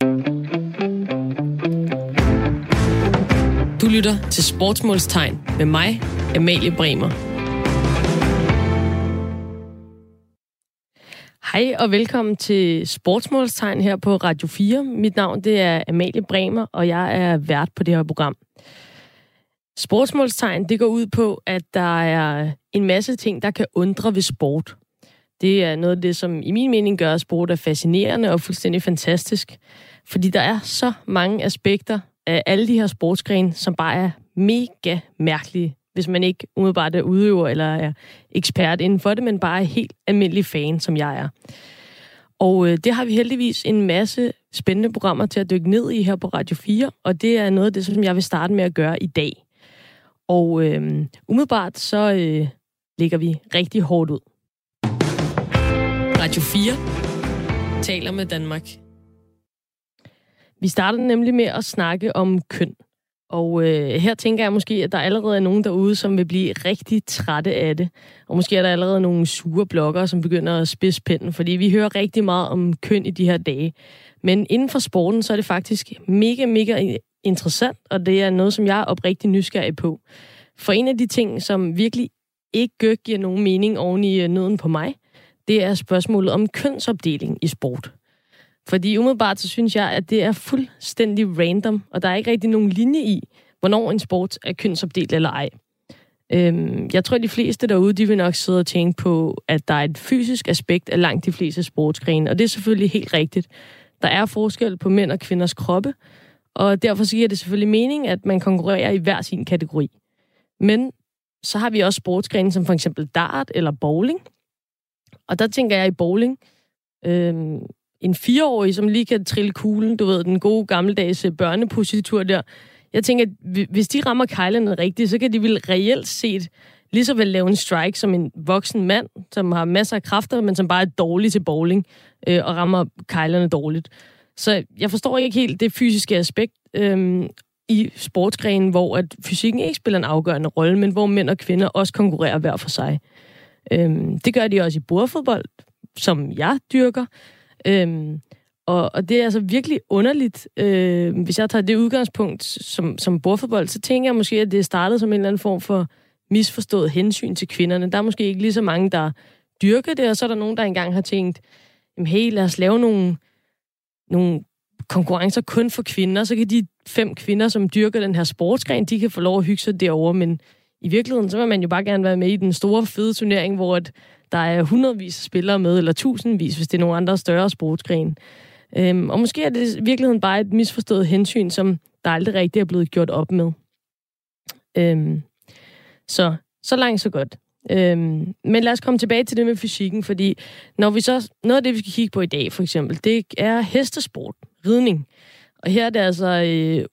Du lytter til Sportsmålstegn med mig, Amalie Bremer. Hej og velkommen til Sportsmålstegn her på Radio 4. Mit navn det er Amalie Bremer, og jeg er vært på det her program. Sportsmålstegn det går ud på, at der er en masse ting, der kan undre ved sport. Det er noget af det, som i min mening gør, sport er fascinerende og fuldstændig fantastisk. Fordi der er så mange aspekter af alle de her sportsgrene, som bare er mega mærkelige, hvis man ikke umiddelbart er udøver eller er ekspert inden for det, men bare er helt almindelig fan, som jeg er. Og øh, det har vi heldigvis en masse spændende programmer til at dykke ned i her på Radio 4, og det er noget af det, som jeg vil starte med at gøre i dag. Og øh, umiddelbart så øh, ligger vi rigtig hårdt ud. Radio 4 taler med Danmark. Vi starter nemlig med at snakke om køn. Og øh, her tænker jeg måske, at der allerede er nogen derude, som vil blive rigtig trætte af det. Og måske er der allerede nogle sure bloggere, som begynder at spidse pinden, fordi vi hører rigtig meget om køn i de her dage. Men inden for sporten, så er det faktisk mega, mega interessant, og det er noget, som jeg er oprigtig nysgerrig på. For en af de ting, som virkelig ikke giver nogen mening oven i øh, nøden på mig, det er spørgsmålet om kønsopdeling i sport. Fordi umiddelbart så synes jeg, at det er fuldstændig random, og der er ikke rigtig nogen linje i, hvornår en sport er kønsopdelt eller ej. Øhm, jeg tror, at de fleste derude, de vil nok sidde og tænke på, at der er et fysisk aspekt af langt de fleste sportsgrene, og det er selvfølgelig helt rigtigt. Der er forskel på mænd og kvinders kroppe, og derfor så giver det selvfølgelig mening, at man konkurrerer i hver sin kategori. Men så har vi også sportsgrene som for eksempel dart eller bowling. Og der tænker jeg i bowling, øhm, en fireårig, som lige kan trille kuglen, du ved, den gode gammeldags øh, børnepositur der. Jeg tænker, at hvis de rammer kejlerne rigtigt, så kan de vel reelt set lige så vel lave en strike som en voksen mand, som har masser af kræfter, men som bare er dårlig til bowling øh, og rammer kejlerne dårligt. Så jeg forstår ikke helt det fysiske aspekt øh, i sportsgrenen, hvor at fysikken ikke spiller en afgørende rolle, men hvor mænd og kvinder også konkurrerer hver for sig. Øh, det gør de også i bordfodbold, som jeg dyrker. Øhm, og, og det er altså virkelig underligt. Øh, hvis jeg tager det udgangspunkt som, som bordfodbold, så tænker jeg måske, at det er startet som en eller anden form for misforstået hensyn til kvinderne. Der er måske ikke lige så mange, der dyrker det, og så er der nogen, der engang har tænkt, jamen hey, lad os lave nogle, nogle konkurrencer kun for kvinder, så kan de fem kvinder, som dyrker den her sportsgren, de kan få lov at hygge sig derovre, men i virkeligheden, så vil man jo bare gerne være med i den store, fede turnering, hvor at der er hundredvis af spillere med, eller tusindvis, hvis det er nogle andre større sportsgrene. Øhm, og måske er det i virkeligheden bare et misforstået hensyn, som der aldrig rigtig er blevet gjort op med. Øhm, så, så langt, så godt. Øhm, men lad os komme tilbage til det med fysikken, fordi når vi så, noget af det, vi skal kigge på i dag, for eksempel, det er hestesport, ridning. Og her er det altså øh,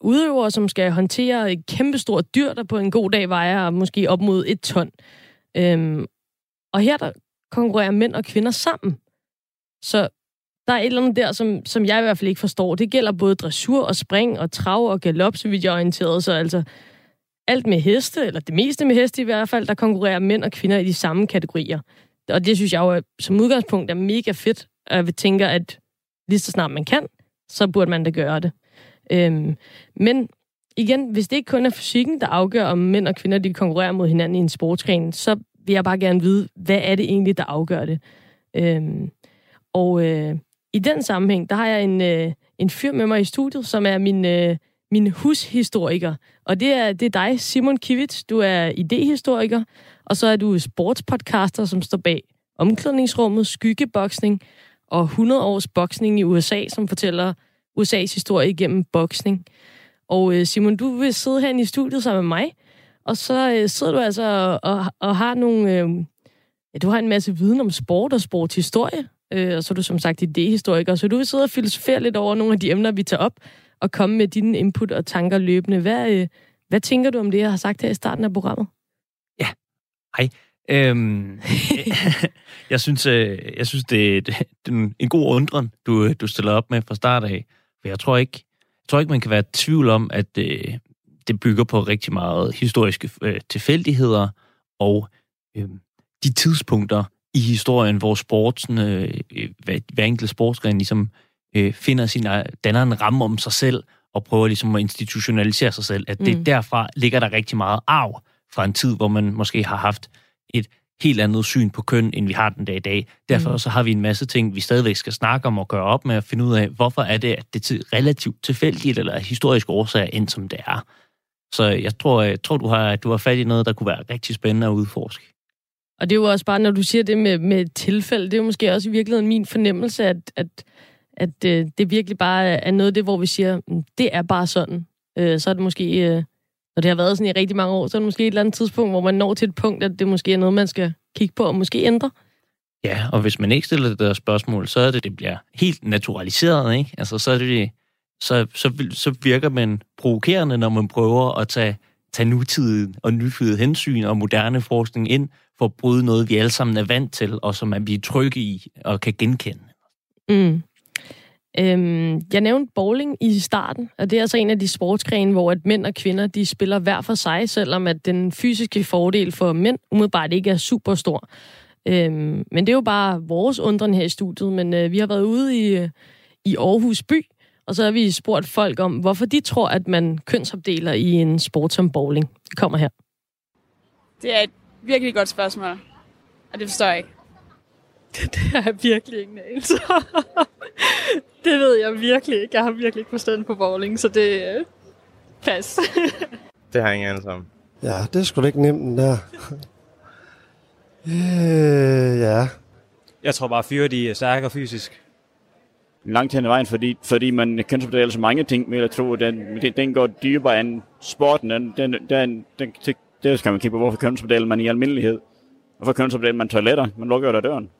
udøvere, som skal håndtere et kæmpestort dyr, der på en god dag vejer måske op mod et ton. Øhm, og her der konkurrerer mænd og kvinder sammen. Så der er et eller andet der, som, som jeg i hvert fald ikke forstår. Det gælder både dressur og spring og trav og galop, så vidt jeg er orienteret. Så altså alt med heste, eller det meste med heste i hvert fald, der konkurrerer mænd og kvinder i de samme kategorier. Og det synes jeg jo som udgangspunkt er mega fedt. Og jeg tænker, at lige så snart man kan, så burde man da gøre det. Øhm, men igen, hvis det ikke kun er fysikken, der afgør, om mænd og kvinder de konkurrerer mod hinanden i en sportsgren, så vil jeg bare gerne vide, hvad er det egentlig, der afgør det? Øhm, og øh, i den sammenhæng, der har jeg en, øh, en fyr med mig i studiet, som er min, øh, min hushistoriker. Og det er, det er dig, Simon Kivitz. Du er idehistoriker, og så er du sportspodcaster, som står bag omklædningsrummet, skyggeboksning og 100 års boksning i USA, som fortæller USA's historie igennem boksning. Og øh, Simon, du vil sidde her i studiet sammen med mig, og så øh, sidder du altså og, og, og har nogle... Øh, ja, du har en masse viden om sport og sportshistorie, øh, og så er du som sagt idéhistoriker, så du vil sidde og filosofere lidt over nogle af de emner, vi tager op, og komme med dine input og tanker løbende. Hvad, øh, hvad tænker du om det, jeg har sagt her i starten af programmet? Ja, hej. Øhm, jeg synes, øh, jeg synes det, det, det er en god undren, du, øh, du stiller op med fra start af. For jeg tror ikke, jeg tror ikke man kan være i tvivl om, at øh, det bygger på rigtig meget historiske øh, tilfældigheder og øh, de tidspunkter i historien, hvor sportsen, øh, hver, hver enkelt sportsgren ligesom øh, finder sin, danner en ramme om sig selv, og prøver ligesom at institutionalisere sig selv, at det mm. derfra ligger der rigtig meget arv fra en tid, hvor man måske har haft et helt andet syn på køn, end vi har den dag i dag. Derfor mm. så har vi en masse ting, vi stadigvæk skal snakke om og gøre op med at finde ud af, hvorfor er det, at det er relativt tilfældigt eller historisk årsager, end som det er. Så jeg tror, jeg tror du, har, du har fat i noget, der kunne være rigtig spændende at udforske. Og det er jo også bare, når du siger det med, med tilfælde, det er jo måske også i virkeligheden min fornemmelse, at, at, at øh, det virkelig bare er noget af det, hvor vi siger, mm, det er bare sådan. Øh, så er det måske, øh, når det har været sådan i rigtig mange år, så er det måske et eller andet tidspunkt, hvor man når til et punkt, at det måske er noget, man skal kigge på og måske ændre. Ja, og hvis man ikke stiller det der spørgsmål, så er det, det bliver helt naturaliseret, ikke? Altså, så, er det, så, så, så virker man provokerende, når man prøver at tage, tage nutiden og nyfødte hensyn og moderne forskning ind for at bryde noget, vi alle sammen er vant til, og som man bliver trygge i og kan genkende. Mm. Øhm, jeg nævnte bowling i starten, og det er altså en af de sportsgrene, hvor at mænd og kvinder de spiller hver for sig, selvom at den fysiske fordel for mænd umiddelbart ikke er super stor. Øhm, men det er jo bare vores undren her i studiet, men øh, vi har været ude i, øh, i Aarhus by, og så har vi spurgt folk om, hvorfor de tror, at man kønsopdeler i en sport som bowling. Det kommer her. Det er et virkelig godt spørgsmål, og det forstår jeg ikke. Det, det er virkelig ingen anelse. det ved jeg virkelig ikke. Jeg har virkelig ikke forstand på bowling, så det er pas. det har jeg ingen anelse om. Ja, det er sgu da ikke nemt, den der. øh, ja. Jeg tror bare, fyre de er stærkere fysisk. Langt hen ad vejen, fordi, fordi man kan så så mange ting med at tro, at den, den går dybere end sporten. Den, den, den, den, det, det skal man kigge på, hvorfor kønsopdeler man i almindelighed. Hvorfor kønsopdeler man toiletter? Man lukker jo der døren.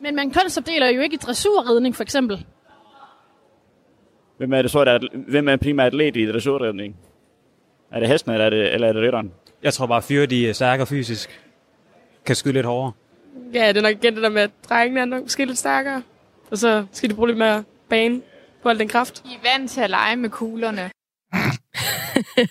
Men man kønsopdeler jo ikke i dressurredning, for eksempel. Hvem er det så, der, hvem er primært atlet i dressurredning? Er det hesten, eller er det, eller er det rytteren? Jeg tror bare, fyre de er stærkere fysisk. Kan skyde lidt hårdere. Ja, det er nok igen det der med, at drengene er nok måske lidt stærkere. Og så skal de bruge lidt mere bane på al den kraft. I er vant til at lege med kuglerne.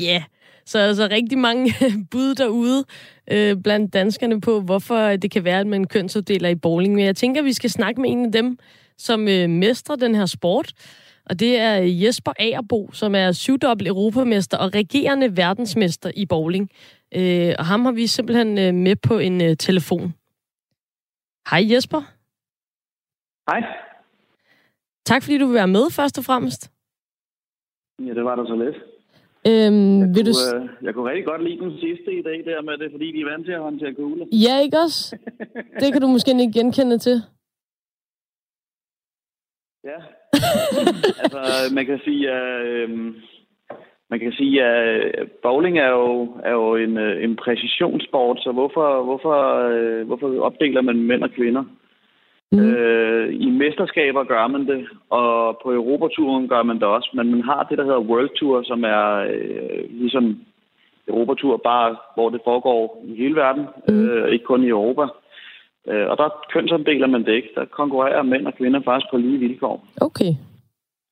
Ja, yeah. så altså rigtig mange bud derude øh, blandt danskerne på, hvorfor det kan være, at man kønsopdeler i bowling. Men jeg tænker, at vi skal snakke med en af dem, som øh, mestrer den her sport. Og det er Jesper Agerbo, som er syvdobbelt europamester og regerende verdensmester i bowling. Øh, og ham har vi simpelthen øh, med på en øh, telefon. Hej Jesper. Hej. Tak fordi du vil være med først og fremmest. Ja, det var da så lidt. Øhm, jeg, vil kunne, du... øh, jeg kunne rigtig godt lide den sidste i dag, der med det, fordi de er vant til at håndtere kugler. Ja, ikke også? Det kan du måske ikke genkende til. Ja. altså, man kan sige, at, øh, man kan sige, at bowling er jo, er jo en, øh, en præcisionssport, så hvorfor, hvorfor, øh, hvorfor opdeler man mænd og kvinder? Mm. Øh, I mesterskaber gør man det, og på Europaturen gør man det også, men man har det, der hedder World Tour, som er øh, ligesom Europatur, bare hvor det foregår i hele verden, mm. øh, ikke kun i Europa. Øh, og der kønsomdeler man det ikke. Der konkurrerer mænd og kvinder faktisk på lige vilkår. Okay.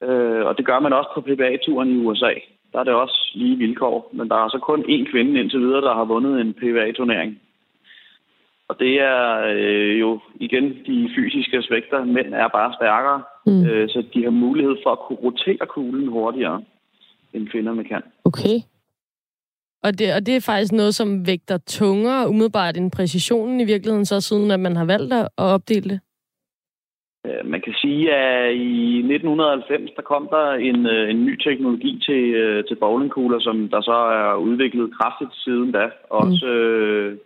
Øh, og det gør man også på PBA-turen i USA. Der er det også lige vilkår, men der er så kun én kvinde indtil videre, der har vundet en PBA-turnering. Og det er øh, jo igen de fysiske aspekter. Mænd er bare stærkere, mm. øh, så de har mulighed for at kunne rotere kuglen hurtigere, end kvinderne kan. Okay. Og det, og det er faktisk noget, som vægter tungere umiddelbart end præcisionen i virkeligheden, så siden at man har valgt at opdele det? Øh, man kan sige, at i 1990 der kom der en, øh, en ny teknologi til, øh, til bowlingkugler, som der så er udviklet kraftigt siden da. Også mm. øh,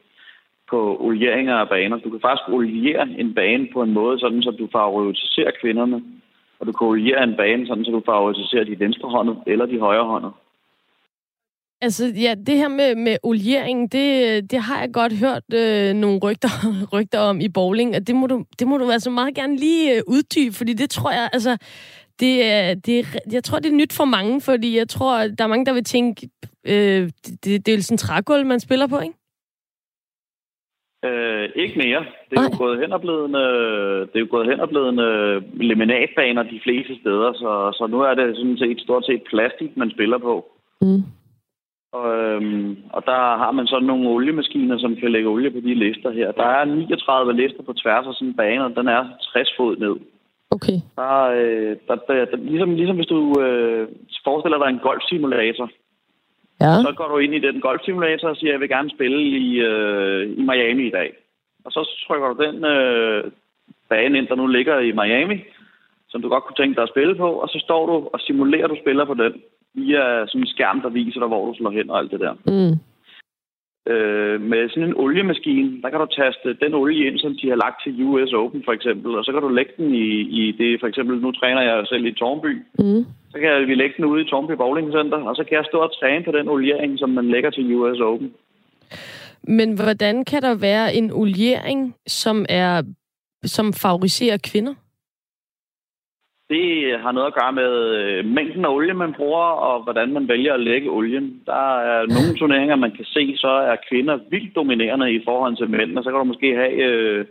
på olieringer af baner. Du kan faktisk oliere en bane på en måde, sådan så du favoriserer kvinderne. Og du kan oliere en bane, sådan så du favoriserer de venstrehåndede eller de højrehåndede. Altså, ja, det her med, med oliering, det, det har jeg godt hørt øh, nogle rygter, rygter om i bowling, og det må du, det må du altså meget gerne lige øh, uddybe, fordi det tror jeg, altså, det, det, jeg tror, det er nyt for mange, fordi jeg tror, der er mange, der vil tænke, øh, det, det er sådan en trægulv, man spiller på, ikke? Øh, ikke mere. Det er jo gået hen og blevet, det er jo gået hen og blevet laminatbaner de fleste steder, så, så nu er det sådan set stort set plastik, man spiller på. Mm. Og, øhm, og der har man sådan nogle oliemaskiner, som kan lægge olie på de lister her. Der er 39 lister på tværs af sådan en bane, og den er 60 fod ned. Okay. Der, øh, der, der, der, ligesom, ligesom hvis du øh, forestiller dig en golfsimulator, Ja. så går du ind i den golfsimulator og siger, jeg vil gerne spille i, øh, i Miami i dag. Og så trykker du den øh, bane ind, der nu ligger i Miami, som du godt kunne tænke dig at spille på, og så står du og simulerer, du spiller på den via sådan en skærm, der viser dig, hvor du slår hen og alt det der. Mm. Øh, med sådan en oliemaskine, der kan du taste den olie ind, som de har lagt til US Open for eksempel, og så kan du lægge den i, i det, for eksempel nu træner jeg selv i Tornby, Mm. så kan vi lægge den ude i Tornby Bowling Center, og så kan jeg stå og træne på den oliering, som man lægger til US Open. Men hvordan kan der være en oliering, som er som favoriserer kvinder? Det har noget at gøre med øh, mængden af olie, man bruger, og hvordan man vælger at lægge olien. Der er nogle turneringer, man kan se, så er kvinder vildt dominerende i forhold til mænd, og så kan du måske have øh,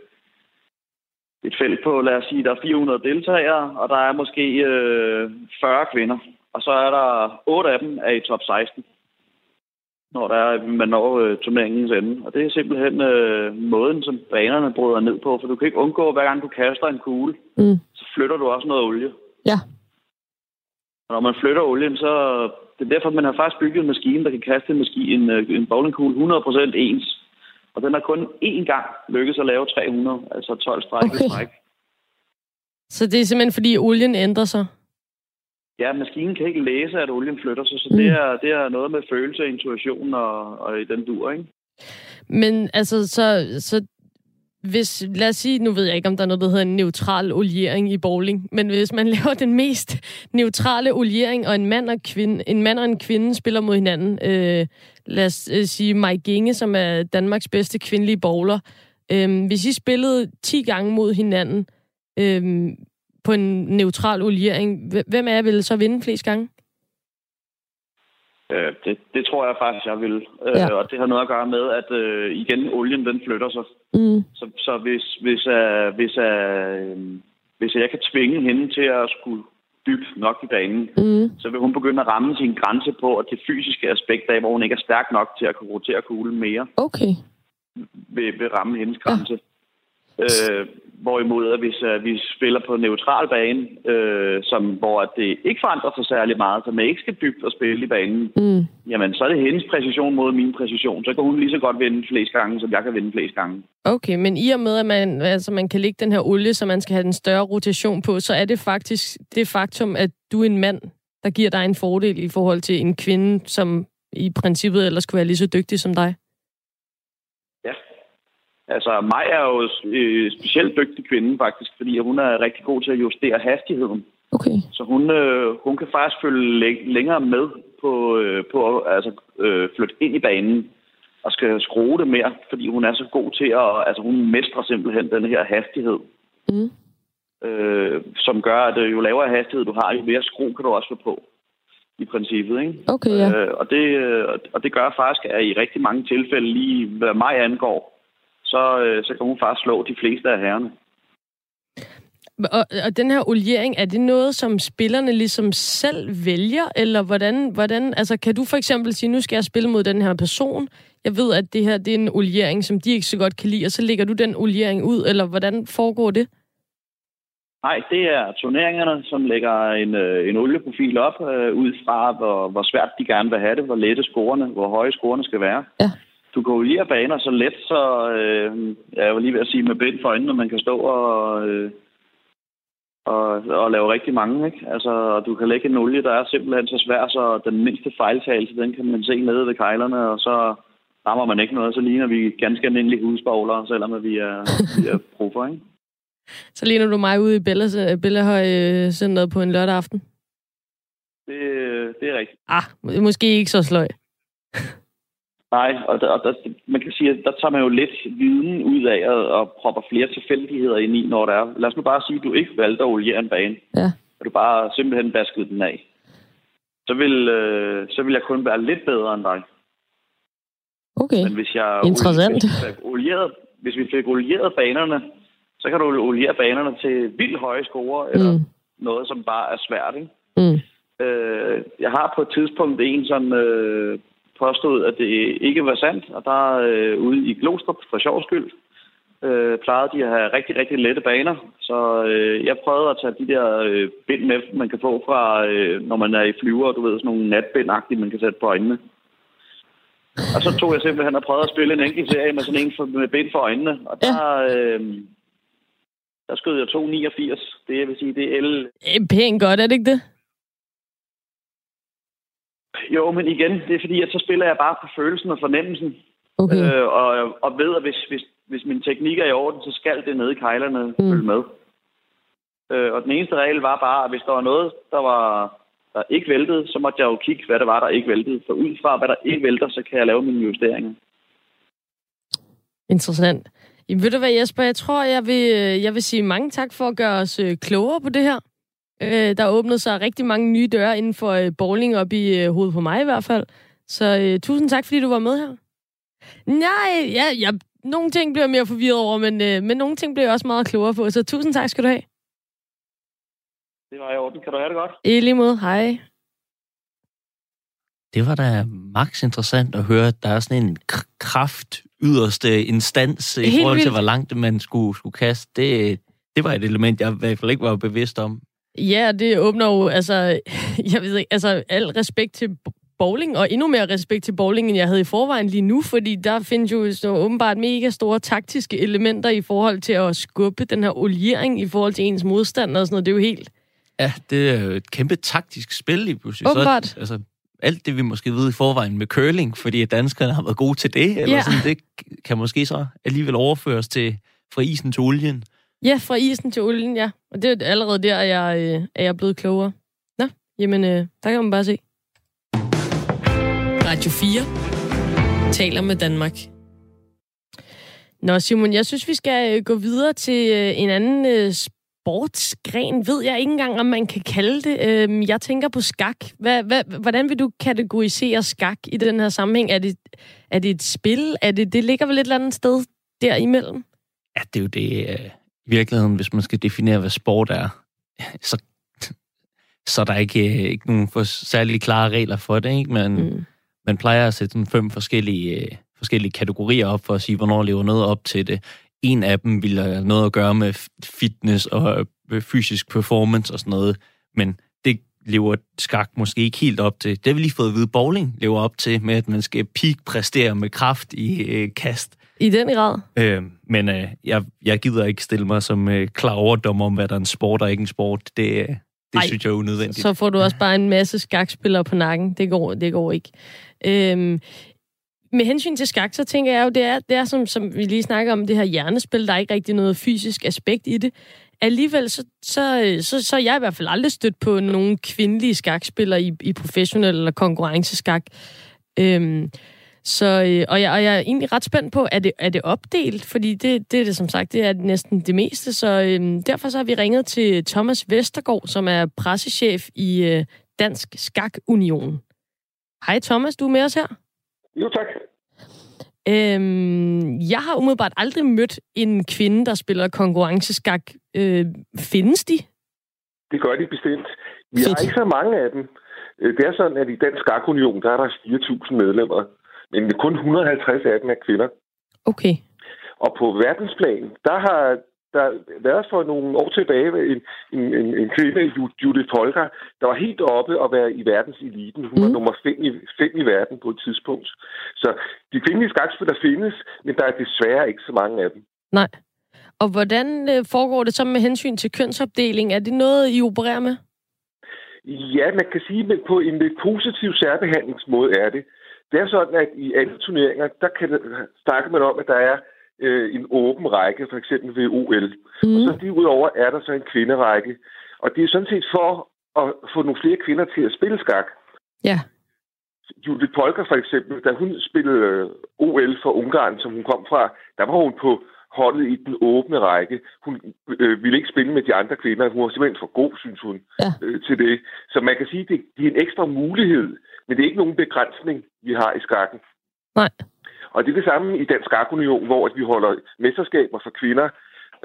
et felt på, lad os sige, der er 400 deltagere, og der er måske øh, 40 kvinder, og så er der 8 af dem er i top 16, når der er, man når øh, turneringens ende. Og det er simpelthen øh, måden, som banerne bryder ned på, for du kan ikke undgå, hver gang du kaster en kugle, Mm. så flytter du også noget olie. Ja. Og når man flytter olien, så... Det er derfor, man har faktisk bygget en maskine, der kan kaste en, maskine, en, øh, en bowlingkugle 100% ens. Og den har kun én gang lykkes at lave 300, altså 12 stræk i Okay. stræk. Så det er simpelthen, fordi olien ændrer sig? Ja, maskinen kan ikke læse, at olien flytter sig, så Mm. det, er, det er noget med følelse, intuition og, og i den dur, ikke? Men altså, så, så hvis, lad os sige, nu ved jeg ikke, om der er noget, der hedder en neutral oliering i bowling, men hvis man laver den mest neutrale oliering, og en mand og, kvinde, en mand og en kvinde spiller mod hinanden, øh, lad os øh, sige Mike Ginge, som er Danmarks bedste kvindelige bowler, øh, hvis I spillede 10 gange mod hinanden øh, på en neutral oliering, hv- hvem af jer ville så vinde flest gange? Øh, det, det tror jeg faktisk, jeg vil. Øh, Ja. Og det har noget at gøre med, at øh, igen, olien den flytter sig. Mm. Så, så hvis, hvis, uh, hvis, uh, hvis jeg kan tvinge hende til at skulle dybt nok i banen, Mm. så vil hun begynde at ramme sin grænse på, at det fysiske aspekt af, hvor hun ikke er stærk nok til at kunne rotere kuglen mere, Okay. vil, vil ramme hendes grænse. Øh, hvorimod, at hvis uh, vi spiller på neutral bane, øh, som, hvor det ikke forandrer sig særlig meget, så man ikke skal dybt og spille i banen, Mm. jamen så er det hendes præcision mod min præcision. Så kan hun lige så godt vinde flest gange, som jeg kan vinde flest gange. Okay, men i og med, at man, altså man kan lægge den her olie, så man skal have den større rotation på, så er det faktisk det faktum, at du er en mand, der giver dig en fordel i forhold til en kvinde, som i princippet ellers skulle være lige så dygtig som dig. Altså, mig er jo øh, specielt dygtig kvinde, faktisk, fordi hun er rigtig god til at justere hastigheden. Okay. Så hun, øh, hun kan faktisk følge læ- længere med på, øh, på altså, øh, flytte ind i banen og skal skrue det mere, fordi hun er så god til at... Altså, hun mestrer simpelthen den her hastighed, Mm. øh, som gør, at øh, jo lavere hastighed du har, jo mere skru kan du også få på i princippet, ikke? Okay, ja. Øh, og, det, øh, og det gør faktisk, at i rigtig mange tilfælde, lige hvad mig angår, så, øh, så kan hun faktisk slå de fleste af herrerne. Og, og den her oliering, er det noget, som spillerne ligesom selv vælger, eller hvordan, hvordan, altså kan du for eksempel sige, nu skal jeg spille mod den her person, jeg ved, at det her det er en oliering, som de ikke så godt kan lide, og så lægger du den oliering ud, eller hvordan foregår det? Nej, det er turneringerne, som lægger en, øh, en olieprofil op, øh, ud fra, hvor, hvor svært de gerne vil have det, hvor lette scorerne, hvor høje scorerne skal være. Ja. Du kan oliere baner så let, så øh, jeg var lige ved at sige med bind for øjnene, man kan stå og, øh, og, og lave rigtig mange. Ikke? Altså, og du kan lægge en olie, der er simpelthen så svær, så den mindste fejltagelse, den kan man se nede ved kejlerne, og så rammer man ikke noget, så ligner vi ganske almindelige husbowlere, selvom vi er, vi er proffer, ikke? Så ligner du mig ude i Bella- Bellahøj øh, Centeret på en lørdag aften. Det, det er rigtigt. Ah, må- måske ikke så sløj. Nej, og, der, og der, man kan sige, at der tager man jo lidt viden ud af og, og propper flere tilfældigheder ind i, når der er. Lad os nu bare sige, at du ikke valgte at oliere en bane, Ja. og du bare simpelthen baskede den af. Så vil, øh, så vil jeg kun være lidt bedre end dig. Okay. Men hvis jeg Interessant. Olieret, hvis vi fik olieret banerne, så kan du oliere banerne til vildt høje score, eller Mm. noget, som bare er svært. Ikke? Mm. Øh, jeg har på et tidspunkt en, som øh, påstod, at det ikke var sandt, og der øh, ude i Glostrup for sjov skyld, øh, plejede de at have rigtig, rigtig lette baner. Så øh, jeg prøvede at tage de der øh, bind med, man kan få fra, øh, når man er i flyver, du ved, sådan nogle natbind man kan sætte på øjnene. Og så tog jeg simpelthen og prøvede at spille en enkelt serie med sådan en for, med bind for øjnene. Og der, øh, der skød jeg 2,89. Det jeg vil sige, det er el... Pænt godt, er det ikke det? Jo, men igen, det er fordi, at så spiller jeg bare på følelsen og fornemmelsen. Okay. Øh, og, og ved, at hvis, hvis, hvis min teknik er i orden, så skal det nede i kejlerne mm. følge med. Øh, og den eneste regel var bare, at hvis der var noget, der var der ikke væltede, så måtte jeg jo kigge, hvad det var, der ikke væltede. For ud fra, hvad der ikke vælter, så kan jeg lave mine justeringer. Interessant. Jamen, ved du hvad, Jesper? Jeg tror, jeg vil, øh, jeg vil sige mange tak for at gøre os øh, klogere på det her. Øh, der åbnede sig rigtig mange nye døre inden for øh, bowling op i øh, hovedet på mig i hvert fald. Så øh, tusind tak, fordi du var med her. Nej, ja, ja, nogle ting bliver jeg mere forvirret over, men, øh, men nogle ting bliver jeg også meget klogere på. Så tusind tak skal du have. Det var i orden. Kan du have det godt? I lige måde. Hej. Det var da max interessant at høre, at der er sådan en kraft yderste instans Helt i forhold til, vildt. hvor langt man skulle, skulle kaste. Det, det var et element, jeg i hvert fald ikke var bevidst om. Ja, det åbner jo, altså, jeg ved ikke, altså, al respekt til bowling, og endnu mere respekt til bowling, end jeg havde i forvejen lige nu, fordi der findes jo så åbenbart mega store taktiske elementer i forhold til at skubbe den her oliering i forhold til ens modstander og sådan noget. Det er jo helt... Ja, det er jo et kæmpe taktisk spil lige pludselig. Åbenbart. Så, altså, alt det, vi måske ved i forvejen med curling, fordi danskerne har været gode til det, eller ja. sådan, det kan måske så alligevel overføres til fra isen til olien. Ja, fra isen til olien, ja. Og det er allerede der, at jeg, øh, er jeg blevet klogere. Nå, jamen, øh, der kan man bare se. Radio 4 taler med Danmark. Nå, Simon, jeg synes, vi skal øh, gå videre til øh, en anden øh, sportsgren. Ved jeg ikke engang, om man kan kalde det. Øhm, jeg tænker på skak. Hvad, hvad, hvordan vil du kategorisere skak i den her sammenhæng? Er det, er det et spil? Er det, det ligger vel et eller andet sted derimellem? Ja, det er jo det i virkeligheden, hvis man skal definere, hvad sport er, så, så er der ikke, ikke nogen for særlig klare regler for det. Ikke? Man, mm. man plejer at sætte sådan fem forskellige, forskellige kategorier op for at sige, hvornår lever noget op til det. En af dem vil have noget at gøre med fitness og øh, fysisk performance og sådan noget, men det lever skak måske ikke helt op til. Det har vi lige fået at vide, bowling lever op til, med at man skal peak-præstere med kraft i øh, kast. I den grad. Øh, men øh, jeg, jeg gider ikke stille mig som øh, klar overdom om, hvad der er en sport og ikke en sport. Det, øh, det Ej, synes jeg er unødvendigt. Så får du også bare en masse skakspillere på nakken. Det går, det går ikke. Øhm, med hensyn til skak, så tænker jeg jo, det er, det er som, som vi lige snakker om, det her hjernespil. Der er ikke rigtig noget fysisk aspekt i det. Alligevel, så, så, så, så er jeg i hvert fald aldrig stødt på nogle kvindelige skakspillere i, i professionel eller konkurrenceskak. Øhm, så, øh, og, jeg, og jeg er egentlig ret spændt på, er det, er det opdelt? Fordi det, det er det som sagt, det er næsten det meste. Så øh, derfor så har vi ringet til Thomas Vestergaard, som er pressechef i øh, Dansk Skak Union. Hej Thomas, du er med os her? Jo, tak. Øhm, jeg har umiddelbart aldrig mødt en kvinde, der spiller konkurrenceskak. Øh, findes de? Det gør de bestemt. Vi Fedt. har ikke så mange af dem. Øh, det er sådan, at i Dansk Skak Union, der er der 4.000 medlemmer men kun 150 af dem er kvinder. Okay. Og på verdensplan, der har der været for nogle år tilbage en, en, en, en kvinde, Judith Holger, der var helt oppe og være i verdenseliten. Hun mm. var nummer 5 i, fem i verden på et tidspunkt. Så de kvindelige skakspillere findes, men der er desværre ikke så mange af dem. Nej. Og hvordan øh, foregår det så med hensyn til kønsopdeling? Er det noget, I opererer med? Ja, man kan sige, at på en lidt positiv særbehandlingsmåde er det. Det er sådan, at i alle turneringer, der kan snakke man om, at der er øh, en åben række, for eksempel ved OL. Mm. Og så derudover er der så en kvinderække. Og det er sådan set for at få nogle flere kvinder til at spille skak. Ja. Judith Polker for eksempel, da hun spillede øh, OL for Ungarn, som hun kom fra, der var hun på holdet i den åbne række. Hun øh, ville ikke spille med de andre kvinder. Hun var simpelthen for god, synes hun, ja. øh, til det. Så man kan sige, at det, det er en ekstra mulighed men det er ikke nogen begrænsning, vi har i skakken. Nej. Og det er det samme i Dansk Skakunion, hvor vi holder mesterskaber for kvinder.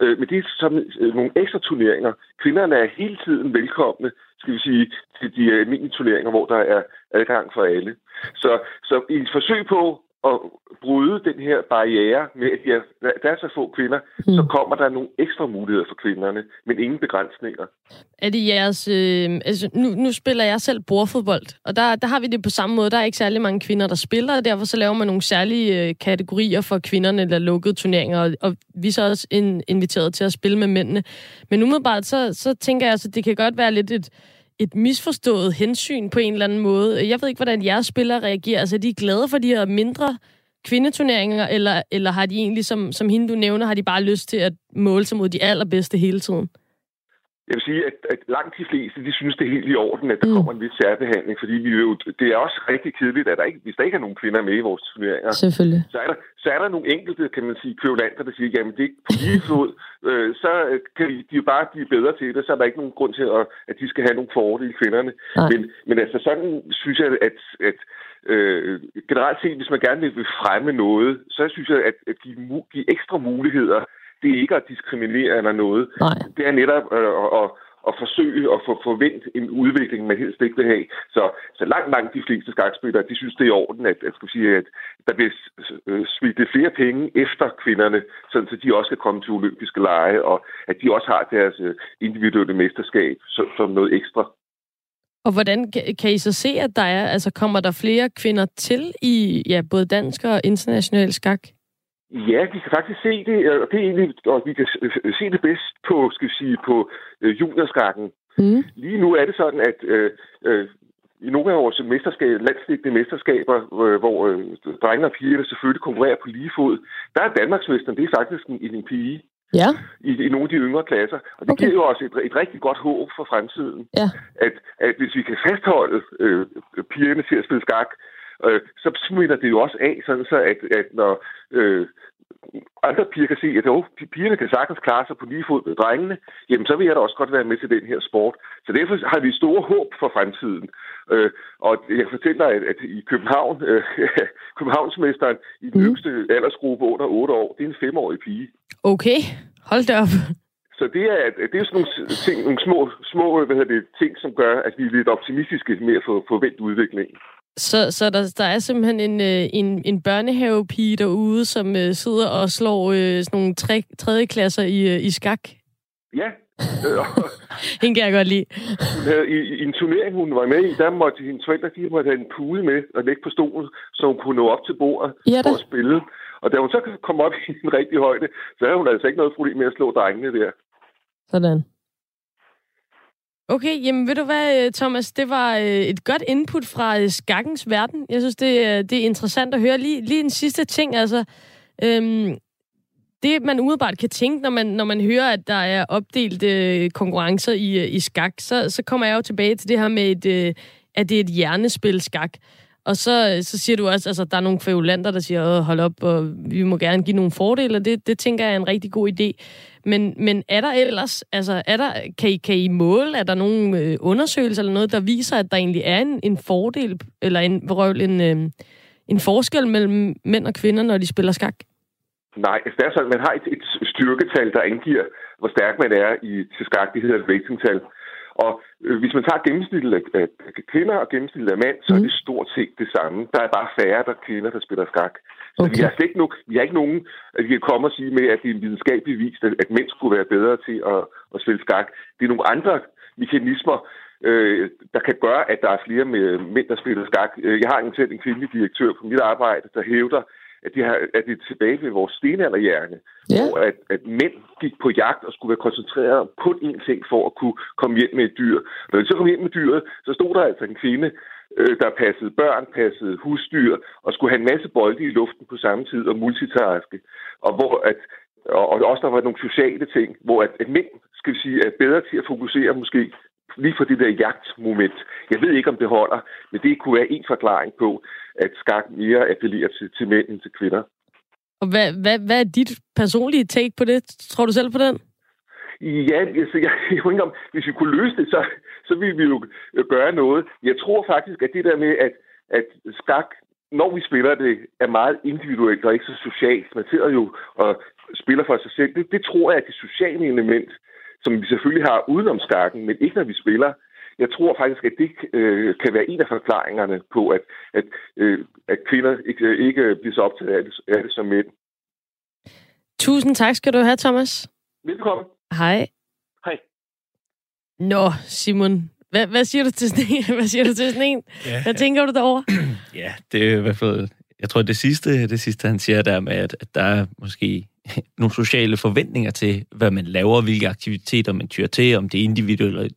Øh, men det er som øh, nogle ekstra turneringer. Kvinderne er hele tiden velkomne, skal vi sige, til de almindelige turneringer, hvor der er adgang for alle. Så, så i et forsøg på at bryde den her barriere med, at ja, der er så få kvinder, mm. så kommer der nogle ekstra muligheder for kvinderne, men ingen begrænsninger. Er det jeres... Øh, altså, nu, nu spiller jeg selv bordfodbold, og der, der har vi det på samme måde. Der er ikke særlig mange kvinder, der spiller, og derfor så laver man nogle særlige øh, kategorier for kvinderne, der lukkede turneringer, og, og vi er så også in, inviteret til at spille med mændene. Men umiddelbart, så, så tænker jeg, at altså, det kan godt være lidt et et misforstået hensyn på en eller anden måde. Jeg ved ikke, hvordan jeres spillere reagerer. Altså, er de glade for de her mindre kvindeturneringer, eller, eller har de egentlig, som, som hende du nævner, har de bare lyst til at måle sig mod de allerbedste hele tiden? Jeg vil sige, at, at langt de fleste, de synes, det er helt i orden, at der mm. kommer en vis særbehandling, fordi vi jo, det er også rigtig kedeligt, at der ikke, hvis der ikke er nogen kvinder med i vores turneringer, Selvfølgelig. Så, er der, så er der nogle enkelte, kan man sige, kvævlanter, der siger, jamen det er på lige fod, øh, så kan de, de jo bare blive bedre til det, så er der ikke nogen grund til, at, at de skal have nogle fordele, kvinderne. Men, men altså sådan synes jeg, at, at øh, generelt set, hvis man gerne vil fremme noget, så synes jeg, at, at give, give ekstra muligheder det er ikke at diskriminere eller noget. Nej. Det er netop øh, at, at forsøge at få forvent en udvikling, man helst ikke vil have. Så, så langt, langt de fleste skakspillere, de synes, det er i orden, at, at, sige, at der bliver øh, smidt flere penge efter kvinderne, sådan så de også kan komme til olympiske lege, og at de også har deres øh, individuelle mesterskab som, som noget ekstra. Og hvordan kan I så se, at der er, altså kommer der flere kvinder til i ja, både dansk og international skak? Ja, vi kan faktisk se det, og det er egentlig, og vi kan se det bedst på, skal vi sige, på øh, juniorskakken. Mm. Lige nu er det sådan, at øh, øh, i nogle af vores mesterskab, landslæggende mesterskaber, øh, hvor øh, drenge og piger selvfølgelig konkurrerer på lige fod, der er Danmarksmesteren, det er faktisk en, en pige. Ja. I, I nogle af de yngre klasser. Og det okay. giver jo også et, et rigtig godt håb for fremtiden. Ja. At, at hvis vi kan fastholde øh, pigerne til at spille skak, øh, så smitter det jo også af, sådan så at, at når øh, andre piger kan se, at oh, pigerne kan sagtens klare sig på lige fod med drengene, jamen så vil jeg da også godt være med til den her sport. Så derfor har vi store håb for fremtiden. Øh, og jeg fortæller, at, at i København, øh, Københavnsmesteren i den mm. yngste aldersgruppe under 8 år, det er en femårig pige. Okay, hold da op. Så det er, det er sådan nogle, ting, nogle små, små hvad det, ting, som gør, at vi er lidt optimistiske med at få forventet udviklingen. Så, så der, der er simpelthen en, øh, en, en børnehavepige derude, som uh, sidder og slår uh, sådan nogle tre, tredje klasser i, uh, i skak? Ja. Hende kan jeg godt lide. I, I en turnering, hun var med i, der måtte hendes forældre de måtte have en pude med og lægge på stolen, så hun kunne nå op til bordet ja, for at spille. Og da hun så kom op i en rigtig højde, så havde hun altså ikke noget problem med at slå drengene der. Sådan. Okay, jamen ved du hvad, øh, Thomas, det var øh, et godt input fra øh, skakkens verden. Jeg synes, det, det er interessant at høre. Lige, lige en sidste ting, altså... Øhm, det, man umiddelbart kan tænke, når man, når man hører, at der er opdelte konkurrencer i, i skak, så, så kommer jeg jo tilbage til det her med, et, at det er et hjernespil skak. Og så, så siger du også, altså der er nogle kvævulanter, der siger, hold op, og vi må gerne give nogle fordele, og det, det tænker jeg er en rigtig god idé. Men, men er der ellers, altså er der, kan, I, kan I måle, er der nogle øh, undersøgelser eller noget, der viser, at der egentlig er en, en fordel, eller en, røv, en, øh, en forskel mellem mænd og kvinder, når de spiller skak? Nej, det er sådan, man har et, et styrketal, der angiver, hvor stærk man er i, til skak. Det hedder et ratingtal. Og øh, hvis man tager gennemsnittet af, af kvinder og gennemsnittet af mænd, så mm. er det stort set det samme. Der er bare færre der kvinder, der spiller skak. Så okay. vi, har ikke no- vi har ikke nogen, at vi kan komme og sige med, at det er en videnskabelig vis, at, at mænd skulle være bedre til at, at spille skak. Det er nogle andre mekanismer, øh, der kan gøre, at der er flere med mænd, der spiller skak. Øh, jeg har en selv en kvindelig direktør på mit arbejde, der hævder, at det, har, at det er tilbage ved vores stenalderhjerne, ja. hvor at, at mænd gik på jagt og skulle være koncentreret på én ting for at kunne komme hjem med et dyr. Når de så kom hjem med dyret, så stod der altså en kvinde, øh, der passede børn, passede husdyr, og skulle have en masse bolde i luften på samme tid og multitaske. Og hvor at og også der var nogle sociale ting, hvor at, at mænd, skal vi sige, er bedre til at fokusere måske lige for det der jagtmoment. Jeg ved ikke, om det holder, men det kunne være en forklaring på, at skak mere appellerer til, til mænd end til kvinder. Og hvad, hvad, hvad er dit personlige take på det? Tror du selv på den? Ja, altså, jeg, jeg ikke om, hvis vi kunne løse det, så, så ville vi jo gøre noget. Jeg tror faktisk, at det der med, at, at skak, når vi spiller det, er meget individuelt og ikke så socialt. Man sidder jo og spiller for sig selv. Det, det tror jeg er det sociale element, som vi selvfølgelig har udenom skakken, men ikke når vi spiller. jeg tror faktisk, at det øh, kan være en af forklaringerne på, at, at, øh, at kvinder ikke, ikke bliver så optaget af det, af det som mænd. Tusind tak skal du have, Thomas. Velkommen. Hej. Hej. Nå, Simon. Hvad, hvad siger du til sådan en? Hvad siger du til sådan en? Ja. Hvad tænker du derovre? Ja, det er i hvert fald... Jeg tror, det sidste, det sidste han siger, der med, at, at der er måske nogle sociale forventninger til, hvad man laver, hvilke aktiviteter man tyrer til, om det er individuelle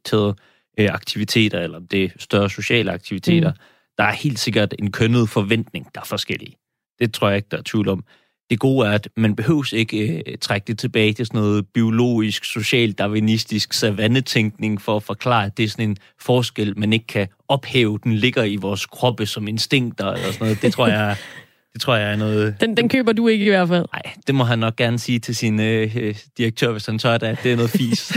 øh, aktiviteter, eller om det er større sociale aktiviteter. Mm. Der er helt sikkert en kønnet forventning, der er forskellige. Det tror jeg ikke, der er tvivl om. Det gode er, at man behøves ikke øh, trække det tilbage til sådan noget biologisk, social, darwinistisk savannetænkning for at forklare, at det er sådan en forskel, man ikke kan ophæve. Den ligger i vores kroppe som instinkter eller sådan noget. Det tror jeg, det tror jeg er noget... Den, den køber du ikke i hvert fald. Nej, det må han nok gerne sige til sin øh, direktør, hvis han tør det, at det er noget fis.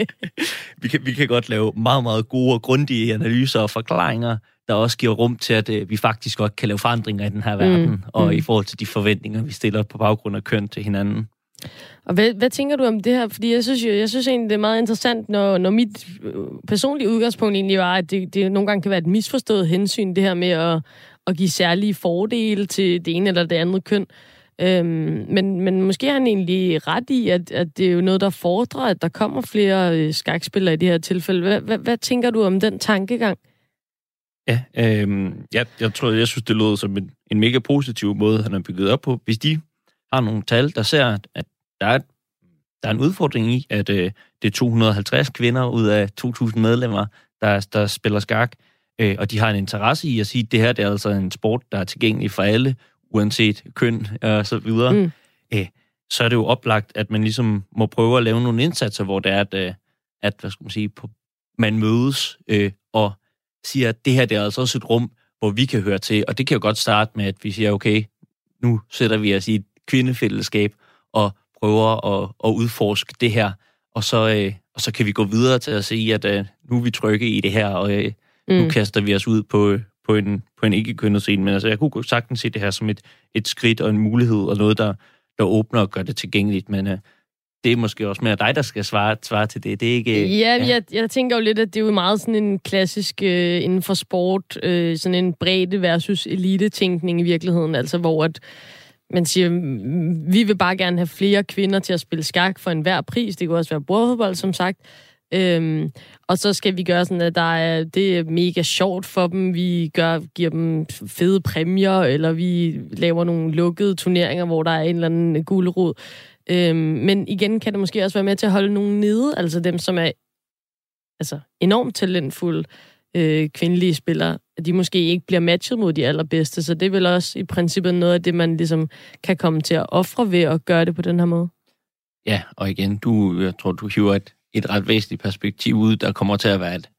vi, kan, vi kan godt lave meget, meget gode og grundige analyser og forklaringer, der også giver rum til, at øh, vi faktisk godt kan lave forandringer i den her verden, mm. og mm. i forhold til de forventninger, vi stiller på baggrund af køn til hinanden. Og hvad, hvad tænker du om det her? Fordi jeg synes jo, jeg synes egentlig, det er meget interessant, når, når mit øh, personlige udgangspunkt egentlig var, at det, det nogle gange kan være et misforstået hensyn, det her med at, at give særlige fordele til det ene eller det andet køn. Øhm, men, men måske er han egentlig ret i, at, at det er jo noget, der fordrer, at der kommer flere øh, skakspillere i det her tilfælde. Hvad, hvad, hvad tænker du om den tankegang? Ja, øhm, ja jeg tror, jeg synes, det lød som en, en mega positiv måde, han har bygget op på. Hvis de har nogle tal, der ser, at, at der, er, der er en udfordring i, at øh, det er 250 kvinder ud af 2.000 medlemmer, der, der spiller skak, øh, og de har en interesse i at sige, at det her det er altså en sport, der er tilgængelig for alle, uanset køn og så videre, mm. øh, så er det jo oplagt, at man ligesom må prøve at lave nogle indsatser, hvor det er, at, øh, at hvad skal man sige, på, man mødes øh, og siger, at det her det er altså også et rum, hvor vi kan høre til. Og det kan jo godt starte med, at vi siger, okay, nu sætter vi os i et kvindefællesskab og prøver at, at udforske det her. Og så, øh, og så kan vi gå videre til at sige, at øh, nu er vi trygge i det her, og øh, mm. nu kaster vi os ud på, på en, på en ikke-kønnet scene. Men altså, jeg kunne sagtens se det her som et, et skridt og en mulighed, og noget, der, der åbner og gør det tilgængeligt. Men øh, det er måske også mere dig, der skal svare, svare til det. Det er ikke... Ja, ja. Jeg, jeg tænker jo lidt, at det er jo meget sådan en klassisk øh, inden for sport, øh, sådan en bredde versus elite-tænkning i virkeligheden, altså hvor at man siger, vi vil bare gerne have flere kvinder til at spille skak for enhver pris. Det kunne også være bordfodbold, som sagt. Øhm, og så skal vi gøre sådan, at der er, det er mega sjovt for dem. Vi gør, giver dem fede præmier, eller vi laver nogle lukkede turneringer, hvor der er en eller anden gulerod. Øhm, men igen kan det måske også være med til at holde nogen nede, altså dem, som er altså, enormt talentfulde øh, kvindelige spillere, at de måske ikke bliver matchet mod de allerbedste. Så det er vel også i princippet noget af det, man ligesom kan komme til at ofre ved at gøre det på den her måde. Ja, og igen, du, jeg tror, du hiver et, et ret væsentligt perspektiv ud, der kommer til at være et,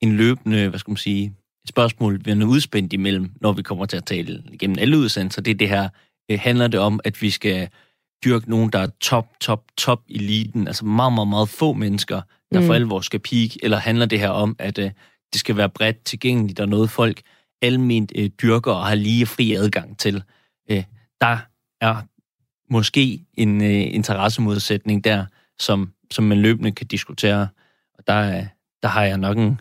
en løbende, hvad skal man sige, et spørgsmål, vi er udspændt imellem, når vi kommer til at tale igennem alle udsendelser. Det er det her, øh, handler det om, at vi skal dyrke nogen, der er top, top, top eliten, altså meget, meget, meget få mennesker, der mm. for alvor skal peak, eller handler det her om, at øh, det skal være bredt tilgængeligt, og noget folk almindeligt øh, dyrker og har lige fri adgang til. Øh, der er måske en øh, interessemodsætning der, som, som man løbende kan diskutere. Og der, øh, der har jeg nok en,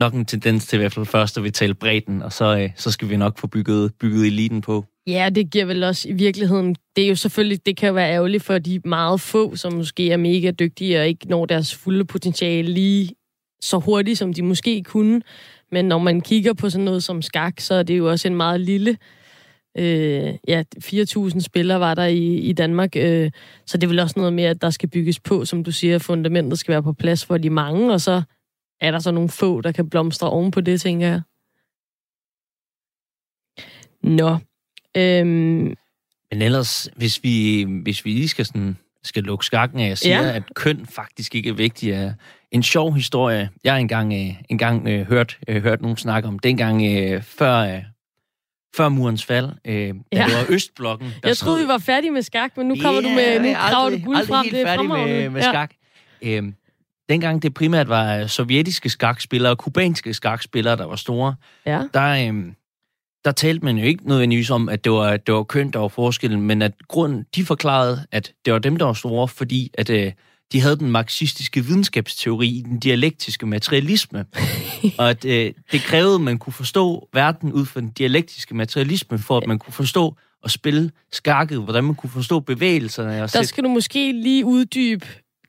nok en tendens til i hvert fald først at vi taler bredden, og så, øh, så skal vi nok få bygget, bygget eliten på. Ja, det giver vel også i virkeligheden, det er jo selvfølgelig, det kan jo være ærgerligt for de meget få, som måske er mega dygtige og ikke når deres fulde potentiale lige så hurtigt, som de måske kunne. Men når man kigger på sådan noget som skak, så er det jo også en meget lille... Øh, ja, 4.000 spillere var der i, i Danmark, øh, så det er vel også noget med, at der skal bygges på, som du siger, fundamentet skal være på plads for de mange, og så er der så nogle få, der kan blomstre oven på det, tænker jeg. Nå. Øhm. Men ellers, hvis vi, hvis vi lige skal, sådan, skal lukke skakken af og sige, ja. at køn faktisk ikke er vigtigt, er en sjov historie. Jeg har engang, øh, engang øh, hørt, øh, hørt nogen snakke om, dengang øh, før, øh, før murens fald, øh, da ja. det var Østblokken. Der jeg troede, vi var færdige med skak, men nu kommer yeah, du med, nu graver du guld frem. Det er færdig med, med skak. Ja. Øhm, dengang det primært var sovjetiske skakspillere og kubanske skakspillere, der var store, ja. der, øhm, der talte man jo ikke nødvendigvis om, at det var, det var køn, der var forskellen, men at grunden, de forklarede, at det var dem, der var store, fordi at øh, de havde den marxistiske videnskabsteori, den dialektiske materialisme. og at øh, det krævede, at man kunne forstå verden ud fra den dialektiske materialisme, for at man kunne forstå og spille skakket, hvordan man kunne forstå bevægelserne. Og Der skal du måske lige uddybe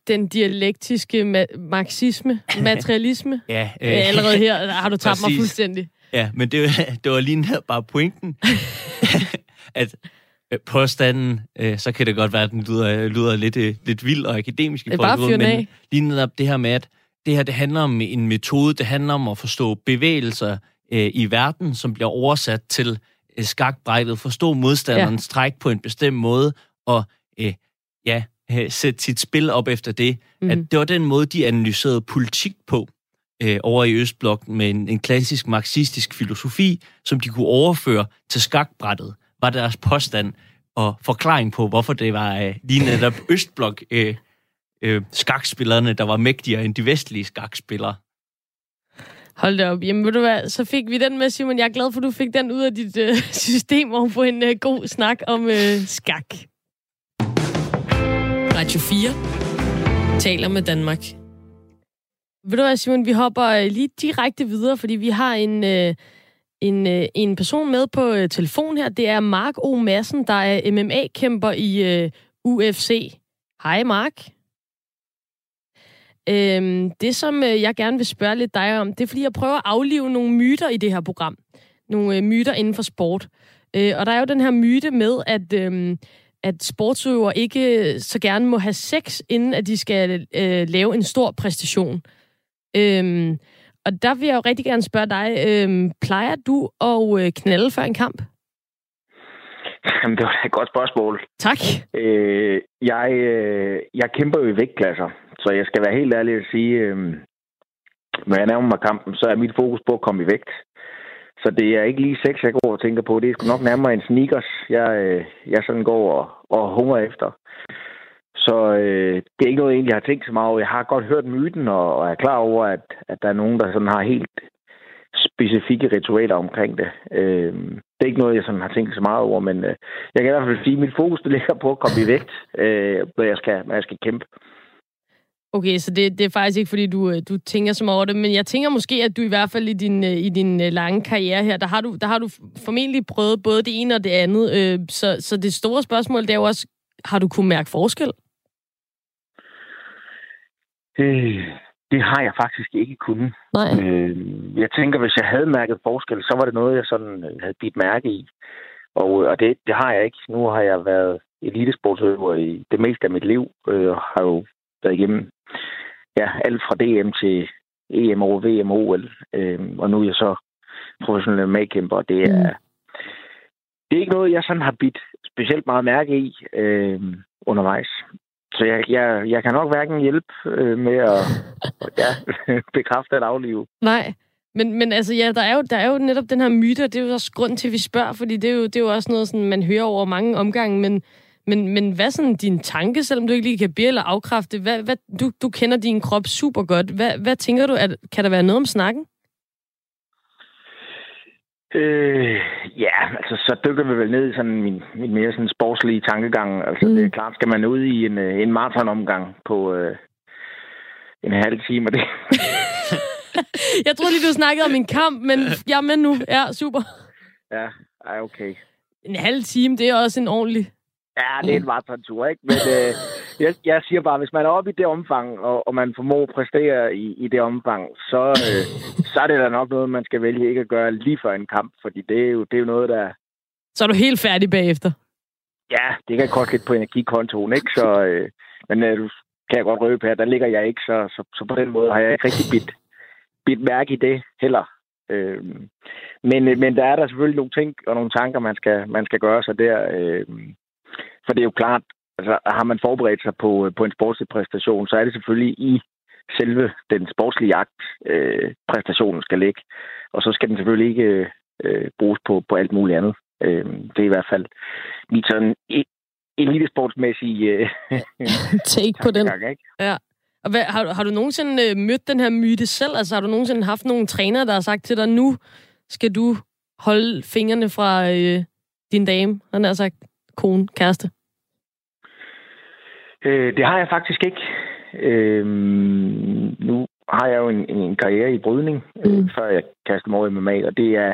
den dialektiske ma- marxisme, materialisme. Ja, Øh, allerede her har du tabt mig fuldstændig. Ja, men det, var- det var lige bare pointen, at påstanden, øh, så kan det godt være, at den lyder, lyder lidt, øh, lidt vild og akademisk i den men af. lige netop det her med, at det her det handler om en metode, det handler om at forstå bevægelser øh, i verden, som bliver oversat til øh, skakbrættet, forstå modstanderens ja. træk på en bestemt måde, og øh, ja, øh, sætte sit spil op efter det. Mm. At det var den måde, de analyserede politik på øh, over i Østblokken med en, en klassisk marxistisk filosofi, som de kunne overføre til skakbrættet, var deres påstand og forklaring på, hvorfor det var øh, lige netop Østblok øh, øh, skakspillerne, der var mægtigere end de vestlige skakspillere. Hold da op. Jamen ved du hvad, så fik vi den med, Simon. Jeg er glad for, at du fik den ud af dit øh, system og på en øh, god snak om øh, skak. Radio 4 taler med Danmark. Ved du hvad, Simon, vi hopper øh, lige direkte videre, fordi vi har en, øh, en, øh, en person med på øh, telefon her. Det er Mark O. Madsen, der er MMA-kæmper i øh, UFC. Hej, Mark. Øhm, det, som øh, jeg gerne vil spørge lidt dig om, det er, fordi jeg prøver at aflive nogle myter i det her program. Nogle øh, myter inden for sport. Øh, og der er jo den her myte med, at, øh, at sportsøvere ikke øh, så gerne må have sex, inden at de skal øh, lave en stor præstation. Øh, og der vil jeg jo rigtig gerne spørge dig, øh, plejer du at øh, knalde før en kamp? Jamen, det var et godt spørgsmål. Tak. Øh, jeg, øh, jeg kæmper jo i vægtklasser, så jeg skal være helt ærlig at sige, øh, når jeg nærmer mig kampen, så er mit fokus på at komme i vægt. Så det er ikke lige sex, jeg går og tænker på. Det er sgu nok nærmere en sneakers, jeg, øh, jeg sådan går og, og hunger efter. Så øh, det er ikke noget, jeg egentlig har tænkt så meget over. Jeg har godt hørt myten, og, og er klar over, at, at der er nogen, der sådan har helt specifikke ritualer omkring det. Øh, det er ikke noget, jeg sådan har tænkt så meget over, men øh, jeg kan i hvert fald sige, at mit fokus det ligger på at komme i vægt, øh, når, jeg skal, når jeg skal kæmpe. Okay, så det, det er faktisk ikke, fordi du, øh, du tænker så meget over det, men jeg tænker måske, at du i hvert fald i din, øh, i din øh, lange karriere her, der har, du, der har du formentlig prøvet både det ene og det andet. Øh, så, så det store spørgsmål, det er jo også, har du kunne mærke forskel? Øh, det har jeg faktisk ikke kunnet. Nej. Øh, jeg tænker, hvis jeg havde mærket forskel, så var det noget, jeg sådan øh, havde bidt mærke i. Og, og det, det har jeg ikke. Nu har jeg været elitesportsøver i det meste af mit liv, øh, og har jo været igennem ja, alt fra DM til EM og VM og OL. Øh, og nu er jeg så professionel medkæmper, og det er, mm. det er ikke noget, jeg sådan har bidt specielt meget mærke i øh, undervejs. Så jeg, jeg, jeg kan nok hverken hjælpe øh, med at ja, bekræfte at aflive. Nej. Men, men altså, ja, der er, jo, der er jo netop den her myte, og det er jo også grund til, at vi spørger, fordi det er jo, det er jo også noget, sådan, man hører over mange omgange, men, men, men hvad er sådan din tanke, selvom du ikke lige kan bede eller afkræfte? Hvad, hvad, du, du kender din krop super godt. Hvad, hvad tænker du, at, kan der være noget om snakken? Øh, ja, altså så dykker vi vel ned i sådan min, min mere sådan sportslige tankegang. Altså mm. det er klart, skal man ud i en, øh, en marathon-omgang på øh, en halv time, og det, Jeg troede lige, du snakkede om en kamp, men jeg er med nu. Ja, super. ja, ej, okay. En halv time, det er også en ordentlig... Ja, det er en marathon-tur, ikke? Men øh, jeg, jeg siger bare, hvis man er oppe i det omfang, og, og man formår at præstere i, i det omfang, så, øh, så er det da nok noget, man skal vælge ikke at gøre lige før en kamp, fordi det er jo, det er jo noget, der... Så er du helt færdig bagefter. Ja, det kan koste lidt på energikontoen, ikke? Så, øh, men øh, du kan jeg godt røbe her, der ligger jeg ikke, så, så, så på den måde har jeg ikke rigtig bidt, bidt mærke i det heller. Øh, men, øh, men der er der selvfølgelig nogle ting og nogle tanker, man skal, man skal gøre sig der. Øh, for det er jo klart, altså har man forberedt sig på, på en sportslig præstation, så er det selvfølgelig i selve den sportslige akt, øh, præstationen skal ligge. Og så skal den selvfølgelig ikke øh, bruges på, på alt muligt andet. Øh, det er i hvert fald mit sådan elitesportsmæssige øh, Take på den. ikke? Ja. Og hvad, har, du- har du nogensinde øh, mødt den her myte selv? Altså har du nogensinde haft nogle trænere, der har sagt til dig, nu skal du holde fingrene fra øh, din dame, han har sagt kone, kæreste? Øh, det har jeg faktisk ikke. Øhm, nu har jeg jo en, en karriere i brydning, øh, mm. før jeg kastede mig over i MMA, og det er,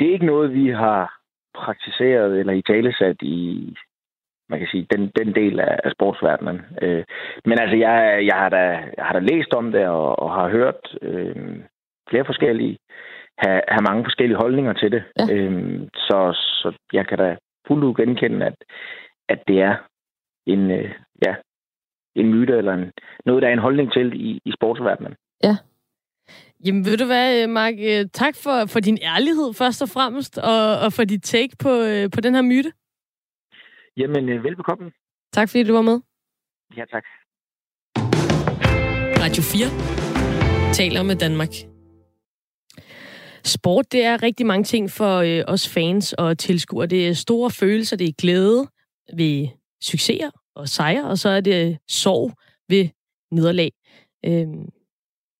det er ikke noget, vi har praktiseret eller i talesat i, man kan sige, den, den del af, af sportsverdenen. Øh, men altså, jeg, jeg, har da, jeg har da læst om det og, og har hørt øh, flere forskellige, have, have mange forskellige holdninger til det. Ja. Øh, så, så jeg kan da fuldt ud genkende, at, at det er en, øh, en myte eller en, noget, der er en holdning til i, i sportsverdenen. Ja. Jamen ved du hvad, Mark, øh, tak for, for din ærlighed først og fremmest, og, og for dit take på, øh, på den her myte. Jamen, øh, velbekomme. Tak fordi du var med. Ja, tak. Radio 4 taler med Danmark. Sport, det er rigtig mange ting for øh, os fans og tilskuere. Det er store følelser, det er glæde ved succeser og sejre, og så er det øh, sorg ved nederlag. Øhm,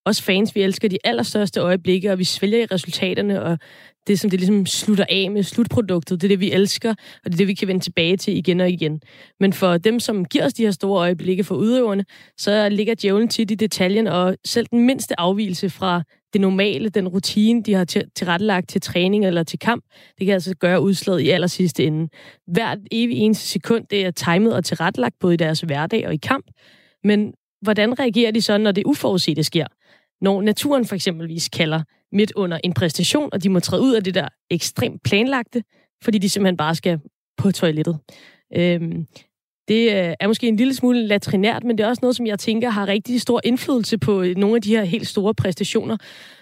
os fans, vi elsker de allerstørste øjeblikke, og vi svælger i resultaterne, og det, som det ligesom slutter af med slutproduktet, det er det, vi elsker, og det er det, vi kan vende tilbage til igen og igen. Men for dem, som giver os de her store øjeblikke for udøverne, så ligger djævlen tit i detaljen, og selv den mindste afvielse fra det normale, den rutine, de har tilrettelagt til træning eller til kamp, det kan altså gøre udslaget i aller sidste ende. Hvert evig eneste sekund, det er timet og tilrettelagt både i deres hverdag og i kamp. Men hvordan reagerer de så, når det uforudsete sker? Når naturen for eksempelvis kalder midt under en præstation, og de må træde ud af det der ekstremt planlagte, fordi de simpelthen bare skal på toilettet. Øhm, det øh, er måske en lille smule latrinært, men det er også noget, som jeg tænker har rigtig stor indflydelse på øh, nogle af de her helt store præstationer.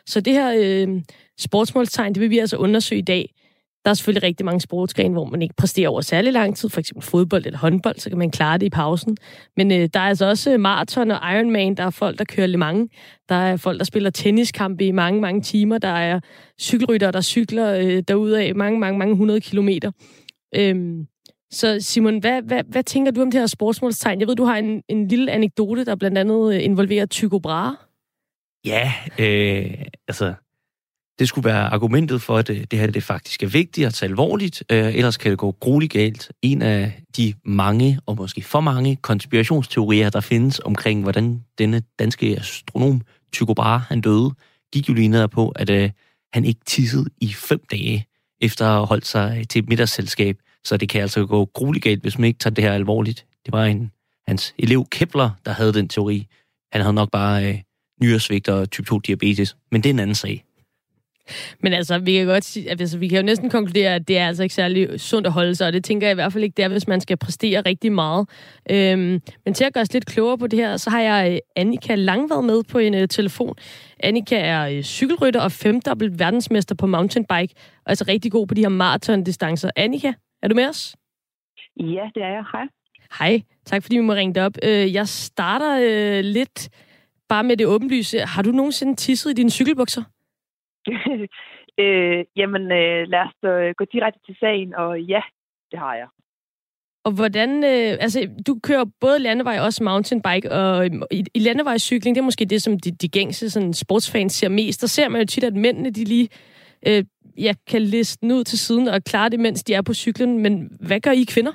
Så det her øh, sportsmålstegn, det vil vi altså undersøge i dag. Der er selvfølgelig rigtig mange sportsgrene, hvor man ikke præsterer over særlig lang tid, for eksempel fodbold eller håndbold, så kan man klare det i pausen. Men øh, der er altså også øh, maraton og Ironman, der er folk, der kører Le Mans, der er folk, der spiller tenniskampe i mange, mange timer, der er cykelryttere, der cykler øh, derude af mange, mange, mange hundrede kilometer. Øhm, så Simon, hvad, hvad, hvad tænker du om det her sportsmålstegn? Jeg ved, du har en, en lille anekdote, der blandt andet øh, involverer Tycho Brahe. Ja, øh, altså, det skulle være argumentet for, at det, det her det faktisk er vigtigt at tage alvorligt, øh, ellers kan det gå grueligt galt. En af de mange, og måske for mange, konspirationsteorier, der findes omkring, hvordan denne danske astronom Tycho Brahe, han døde, gik jo lige ned på, at øh, han ikke tissede i fem dage, efter at have holdt sig øh, til et middagsselskab. Så det kan altså gå grueligt galt, hvis man ikke tager det her alvorligt. Det var en, hans elev Kepler, der havde den teori. Han havde nok bare øh, nyresvigt og type 2 diabetes, men det er en anden sag. Men altså, vi kan godt sige, altså, vi kan jo næsten konkludere, at det er altså ikke særlig sundt at holde sig, og det tænker jeg i hvert fald ikke, det er, hvis man skal præstere rigtig meget. Øhm, men til at gøre os lidt klogere på det her, så har jeg øh, Annika Langvad med på en uh, telefon. Annika er uh, cykelrytter og femdobbelt verdensmester på mountainbike, og altså rigtig god på de her maratondistancer. Annika, er du med os? Ja, det er jeg. Hej. Hej. Tak fordi vi må ringe dig op. Jeg starter uh, lidt bare med det åbenlyse. Har du nogensinde tisset i dine cykelbukser? øh, jamen, øh, lad os øh, gå direkte til sagen, og ja, det har jeg. Og hvordan, øh, altså du kører både landevej og også mountainbike, og i, i landevejscykling, det er måske det, som de, de gængse sådan, sportsfans ser mest. Der ser man jo tit, at mændene, de lige øh, jeg kan liste den ud til siden og klare det, mens de er på cyklen. Men hvad gør I kvinder?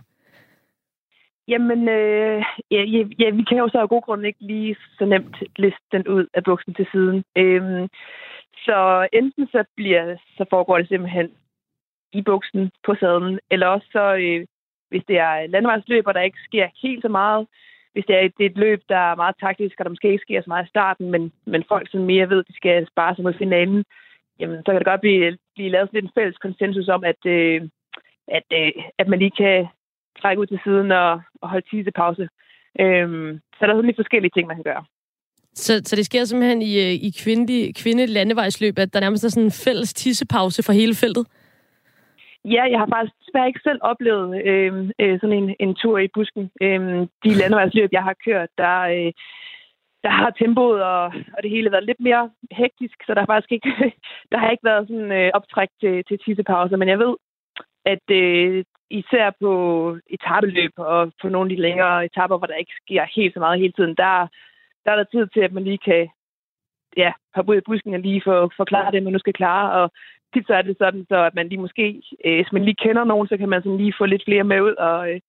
Jamen, øh, ja, ja, vi kan jo så af god grund ikke lige så nemt liste den ud af buksen til siden. Øhm, så enten så bliver så foregår det simpelthen i buksen på sadlen, eller også så, øh, hvis det er landevejsløb, og der ikke sker helt så meget, hvis det er, et, det er et løb, der er meget taktisk, og der måske ikke sker så meget i starten, men, men folk som mere ved, at de skal spare sig mod finalen, jamen, så kan det godt blive, blive lavet sådan en fælles konsensus om, at, øh, at, øh, at man lige kan trække ud til siden og, og holde tisepause. Øhm, så der er sådan lidt forskellige ting, man kan gøre. Så, så det sker simpelthen i, øh, i kvinde, kvinde landevejsløb, at der nærmest er sådan en fælles tissepause for hele feltet? Ja, jeg har faktisk desværre ikke selv oplevet øh, øh, sådan en, en tur i busken. Øh, de landevejsløb, jeg har kørt, der, øh, der har tempoet og, og det hele været lidt mere hektisk, så der har faktisk ikke, der har ikke været sådan øh, optræk til, til tissepauser. Men jeg ved, at øh, især på etabeløb og på nogle af de længere etaper, hvor der ikke sker helt så meget hele tiden, der, der er der tid til, at man lige kan ja, hoppe ud af busken og lige få forklare det, man nu skal klare. Og tit så er det sådan, så at man lige måske, øh, hvis man lige kender nogen, så kan man sådan lige få lidt flere med ud og, øh,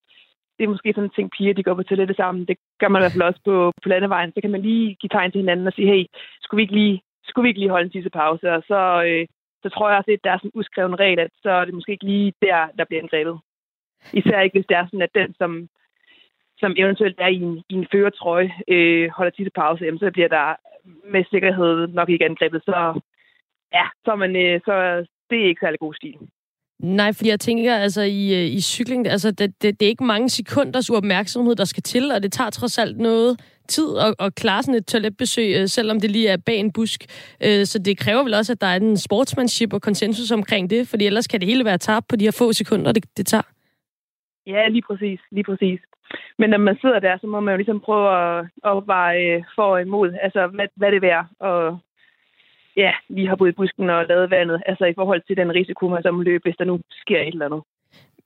det er måske sådan en ting, piger de går på toilettet sammen. Det gør man i hvert fald også på, på landevejen. Så kan man lige give tegn til hinanden og sige, hey, skulle vi ikke lige, skulle vi ikke lige holde en tissepause? Og så, øh, så tror jeg også, at der er sådan en uskreven regel, at så er det måske ikke lige der, der bliver angrebet. Især ikke, hvis det er sådan, at den, som, som eventuelt er i en, i en føretrøje, øh, holder tissepause, jamen, så bliver der med sikkerhed nok ikke angrebet. Så ja, så, man, øh, så det er ikke særlig god stil. Nej, fordi jeg tænker, altså i, øh, i cykling, altså det, det, det er ikke mange sekunders uopmærksomhed, der skal til, og det tager trods alt noget tid at, at klare sådan et toiletbesøg, øh, selvom det lige er bag en busk. Øh, så det kræver vel også, at der er en sportsmanship og konsensus omkring det, fordi ellers kan det hele være tabt på de her få sekunder, det, det tager. Ja, lige præcis, lige præcis. Men når man sidder der, så må man jo ligesom prøve at opveje for og imod, altså hvad, hvad det er og ja, lige har boet i busken og lavet vandet, altså i forhold til den risiko, man så må løbe, hvis der nu sker et eller andet.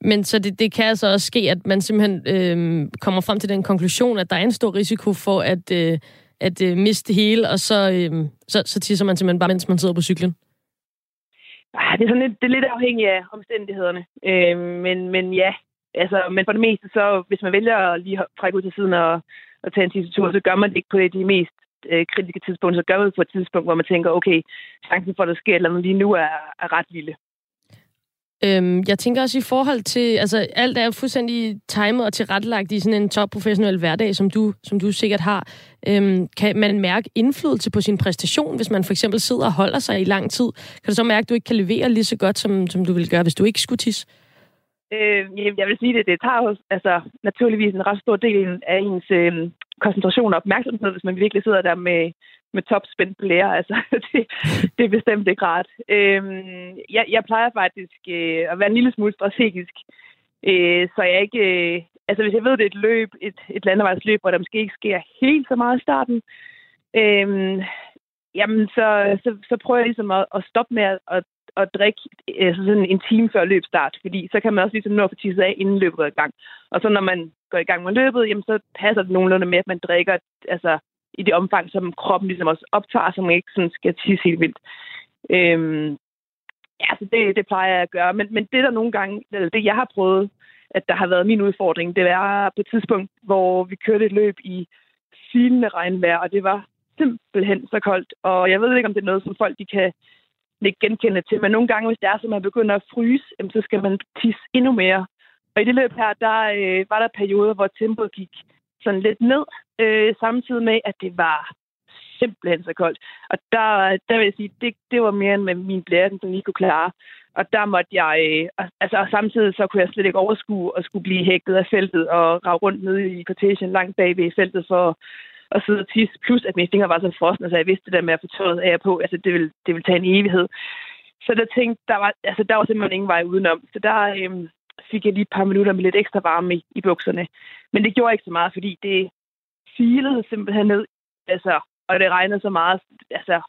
Men så det, det kan altså også ske, at man simpelthen øh, kommer frem til den konklusion, at der er en stor risiko for at, øh, at øh, miste det hele, og så, øh, så, så tisser man simpelthen bare, mens man sidder på cyklen. Ah, det er, sådan lidt, det er lidt afhængigt af omstændighederne. Øh, men, men ja, altså, men for det meste, så hvis man vælger at lige trække ud til siden og, og tage en tissetur, så gør man det ikke på de mest øh, kritiske tidspunkt, Så gør man det på et tidspunkt, hvor man tænker, okay, chancen for, at der sker et eller andet lige nu er, er ret lille. Øhm, jeg tænker også i forhold til, altså alt er fuldstændig timet og tilrettelagt i sådan en topprofessionel hverdag, som du, som du sikkert har. Øhm, kan man mærke indflydelse på sin præstation, hvis man for eksempel sidder og holder sig i lang tid? Kan du så mærke, at du ikke kan levere lige så godt, som, som du ville gøre, hvis du ikke skulle tisse? Øh, jeg vil sige det, det tager jo altså, naturligvis en ret stor del af ens øh, koncentration og opmærksomhed, hvis man virkelig sidder der med, med topspændt blære. Altså, det, det er bestemt ikke rart. Øh, jeg, jeg plejer faktisk øh, at være en lille smule strategisk, øh, så jeg ikke... Øh, altså, hvis jeg ved, det er et løb, et, et landevejsløb, hvor der måske ikke sker helt så meget i starten, øh, jamen, så, så, så prøver jeg ligesom at, at stoppe med at, at at drikke altså sådan en time før løbstart, fordi så kan man også ligesom nå at få tisset af, inden løbet er i gang. Og så når man går i gang med løbet, jamen, så passer det nogenlunde med, at man drikker altså, i det omfang, som kroppen ligesom også optager, så man ikke sådan skal tisse helt vildt. Øhm, ja, så det, det plejer jeg at gøre. Men, men det der nogle gange, eller det jeg har prøvet, at der har været min udfordring, det var på et tidspunkt, hvor vi kørte et løb i silende regnvejr, og det var simpelthen så koldt. Og jeg ved ikke, om det er noget, som folk de kan ikke genkende til, men nogle gange, hvis det er, så man begynder at fryse, så skal man tisse endnu mere. Og i det løb her, der øh, var der perioder, hvor tempoet gik sådan lidt ned, øh, samtidig med, at det var simpelthen så koldt. Og der, der vil jeg sige, det, det var mere end med min blære, som lige kunne klare. Og der måtte jeg, øh, altså og samtidig så kunne jeg slet ikke overskue at skulle blive hægtet af feltet og rave rundt nede i kortagen langt bag ved feltet for at sidde og tisse. Plus at mine fingre var så frosne, så jeg vidste det der med at få tøjet af på. Altså det ville, det ville tage en evighed. Så der tænkte, der var, altså, der var simpelthen ingen vej udenom. Så der, øhm, fik jeg lige et par minutter med lidt ekstra varme i, i bukserne. Men det gjorde ikke så meget, fordi det filede simpelthen ned, altså, og det regnede så meget. Altså,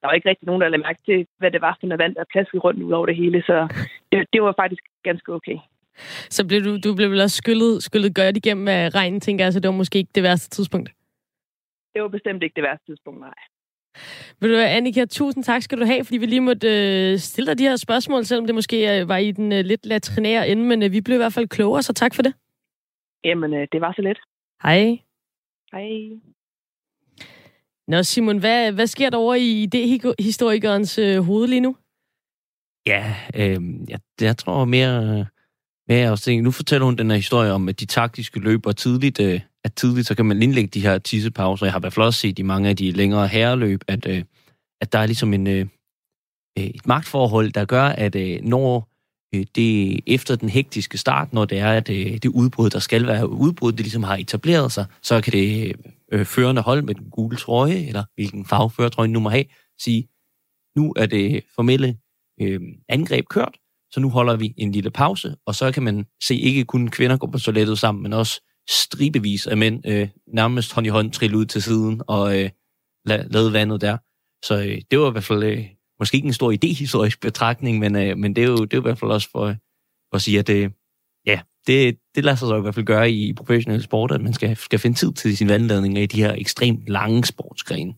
der var ikke rigtig nogen, der lagde mærke til, hvad det var for noget vand, der plaskede rundt ud over det hele, så det, det var faktisk ganske okay. Så blev du, du blev vel også skyllet, skyllet godt igennem af regnen, tænker jeg, så det var måske ikke det værste tidspunkt? Det var bestemt ikke det værste tidspunkt, nej. Vil du, Annika, tusind tak skal du have, fordi vi lige måtte øh, stille dig de her spørgsmål, selvom det måske øh, var i den øh, lidt latrinære ende, men øh, vi blev i hvert fald klogere, så tak for det. Jamen, øh, det var så let. Hej. Hej. Nå, Simon, hvad, hvad sker der over i idéhistorikerens øh, hoved lige nu? Ja, øh, jeg, jeg tror mere... Ja, mere også, nu fortæller hun den her historie om, at de taktiske løber tidligt øh, at tidligt, så kan man indlægge de her tissepauser. Jeg har i hvert fald også set i mange af de længere herreløb, at, øh, at der er ligesom en, øh, øh et magtforhold, der gør, at øh, når øh, det efter den hektiske start, når det er at øh, det udbrud, der skal være udbrud, det ligesom har etableret sig, så kan det øh, førende hold med den gule trøje, eller hvilken farve førertrøjen nu må have, sige, nu er det formelle øh, angreb kørt, så nu holder vi en lille pause, og så kan man se ikke kun kvinder gå på toilettet sammen, men også stribevis af mænd øh, nærmest hånd i hånd trille ud til siden og øh, la- lade vandet der. Så øh, det var i hvert fald øh, måske ikke en stor idehistorisk betragtning, men, øh, men det, er jo, det er jo i hvert fald også for, for at sige, at øh, ja, det, det lader sig så i hvert fald gøre i professionel sport, at man skal, skal finde tid til sin vandladning i de her ekstremt lange sportsgrene.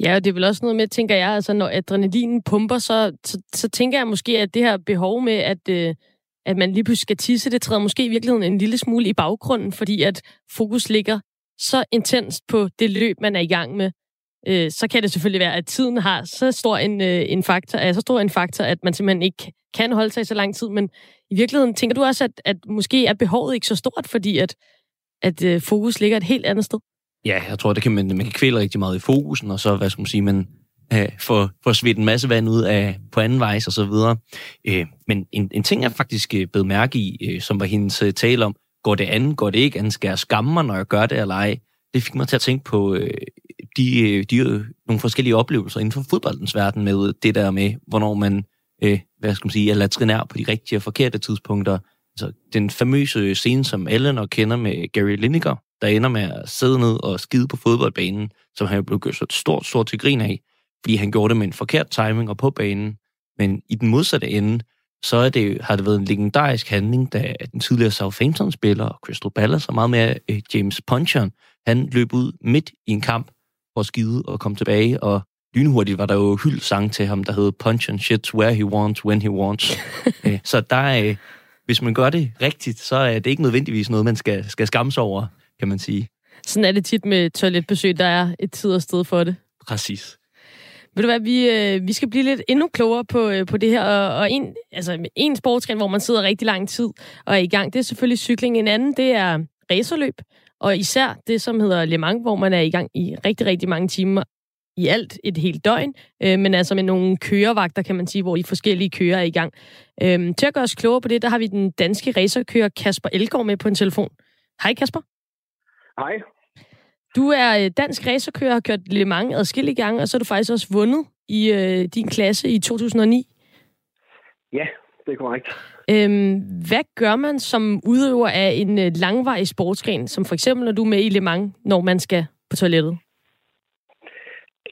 Ja, og det er vel også noget med, tænker jeg, altså når adrenalinen pumper, så, så, så tænker jeg måske, at det her behov med, at, øh, at man lige pludselig skal tisse, det træder måske i virkeligheden en lille smule i baggrunden, fordi at fokus ligger så intenst på det løb, man er i gang med. Øh, så kan det selvfølgelig være, at tiden har så stor en, øh, en faktor, er så stor en faktor, at man simpelthen ikke kan holde sig i så lang tid. Men i virkeligheden tænker du også, at, at måske er behovet ikke så stort, fordi at, at øh, fokus ligger et helt andet sted? Ja, jeg tror, det kan man, man kan kvæle rigtig meget i fokusen, og så, hvad skal man sige, man øh, får, får svedt en masse vand ud af på anden vejs og så videre. Øh, men en, en ting, jeg faktisk øh, blev mærke i, øh, som var hendes øh, tale om, går det an, går det ikke an, skal jeg skamme mig, når jeg gør det eller ej? Det fik mig til at tænke på øh, de, øh, de øh, nogle forskellige oplevelser inden for fodboldens verden med øh, det der med, hvornår man, øh, hvad skal man sige, er latrinær på de rigtige og forkerte tidspunkter. Altså, den famøse scene, som alle nok kender med Gary Lineker, der ender med at sidde ned og skide på fodboldbanen, som han blev gjort så stort, stort til grin af, fordi han gjorde det med en forkert timing og på banen. Men i den modsatte ende, så er det, har det været en legendarisk handling, da den tidligere Southampton-spiller, Crystal Palace, og meget mere øh, James Punchern, han løb ud midt i en kamp for at skide og komme tilbage, og lynhurtigt var der jo hyld sang til ham, der hed Punch and shit where he wants, when he wants. Øh, så der er, hvis man gør det rigtigt, så er det ikke nødvendigvis noget, man skal, skal skamme sig over, kan man sige. Sådan er det tit med toiletbesøg, der er et tid og sted for det. Præcis. Ved du hvad, vi, øh, vi skal blive lidt endnu klogere på, øh, på det her, og, og en, altså, en sportsgren, hvor man sidder rigtig lang tid og er i gang, det er selvfølgelig cykling. En anden, det er racerløb, og især det, som hedder Le Mans, hvor man er i gang i rigtig, rigtig mange timer i alt et helt døgn, øh, men altså med nogle kørevagter, kan man sige, hvor de forskellige kører er i gang. Øh, til at gøre os klogere på det, der har vi den danske racerkører Kasper Elgaard med på en telefon. Hej Kasper. Hej. Du er øh, dansk racerkører, har kørt Le Mans adskillige gange, og så har du faktisk også vundet i øh, din klasse i 2009. Ja, det er korrekt. Øhm, hvad gør man som udøver af en øh, langvarig sportsgren, som for eksempel når du er med i Le Mans, når man skal på toilettet?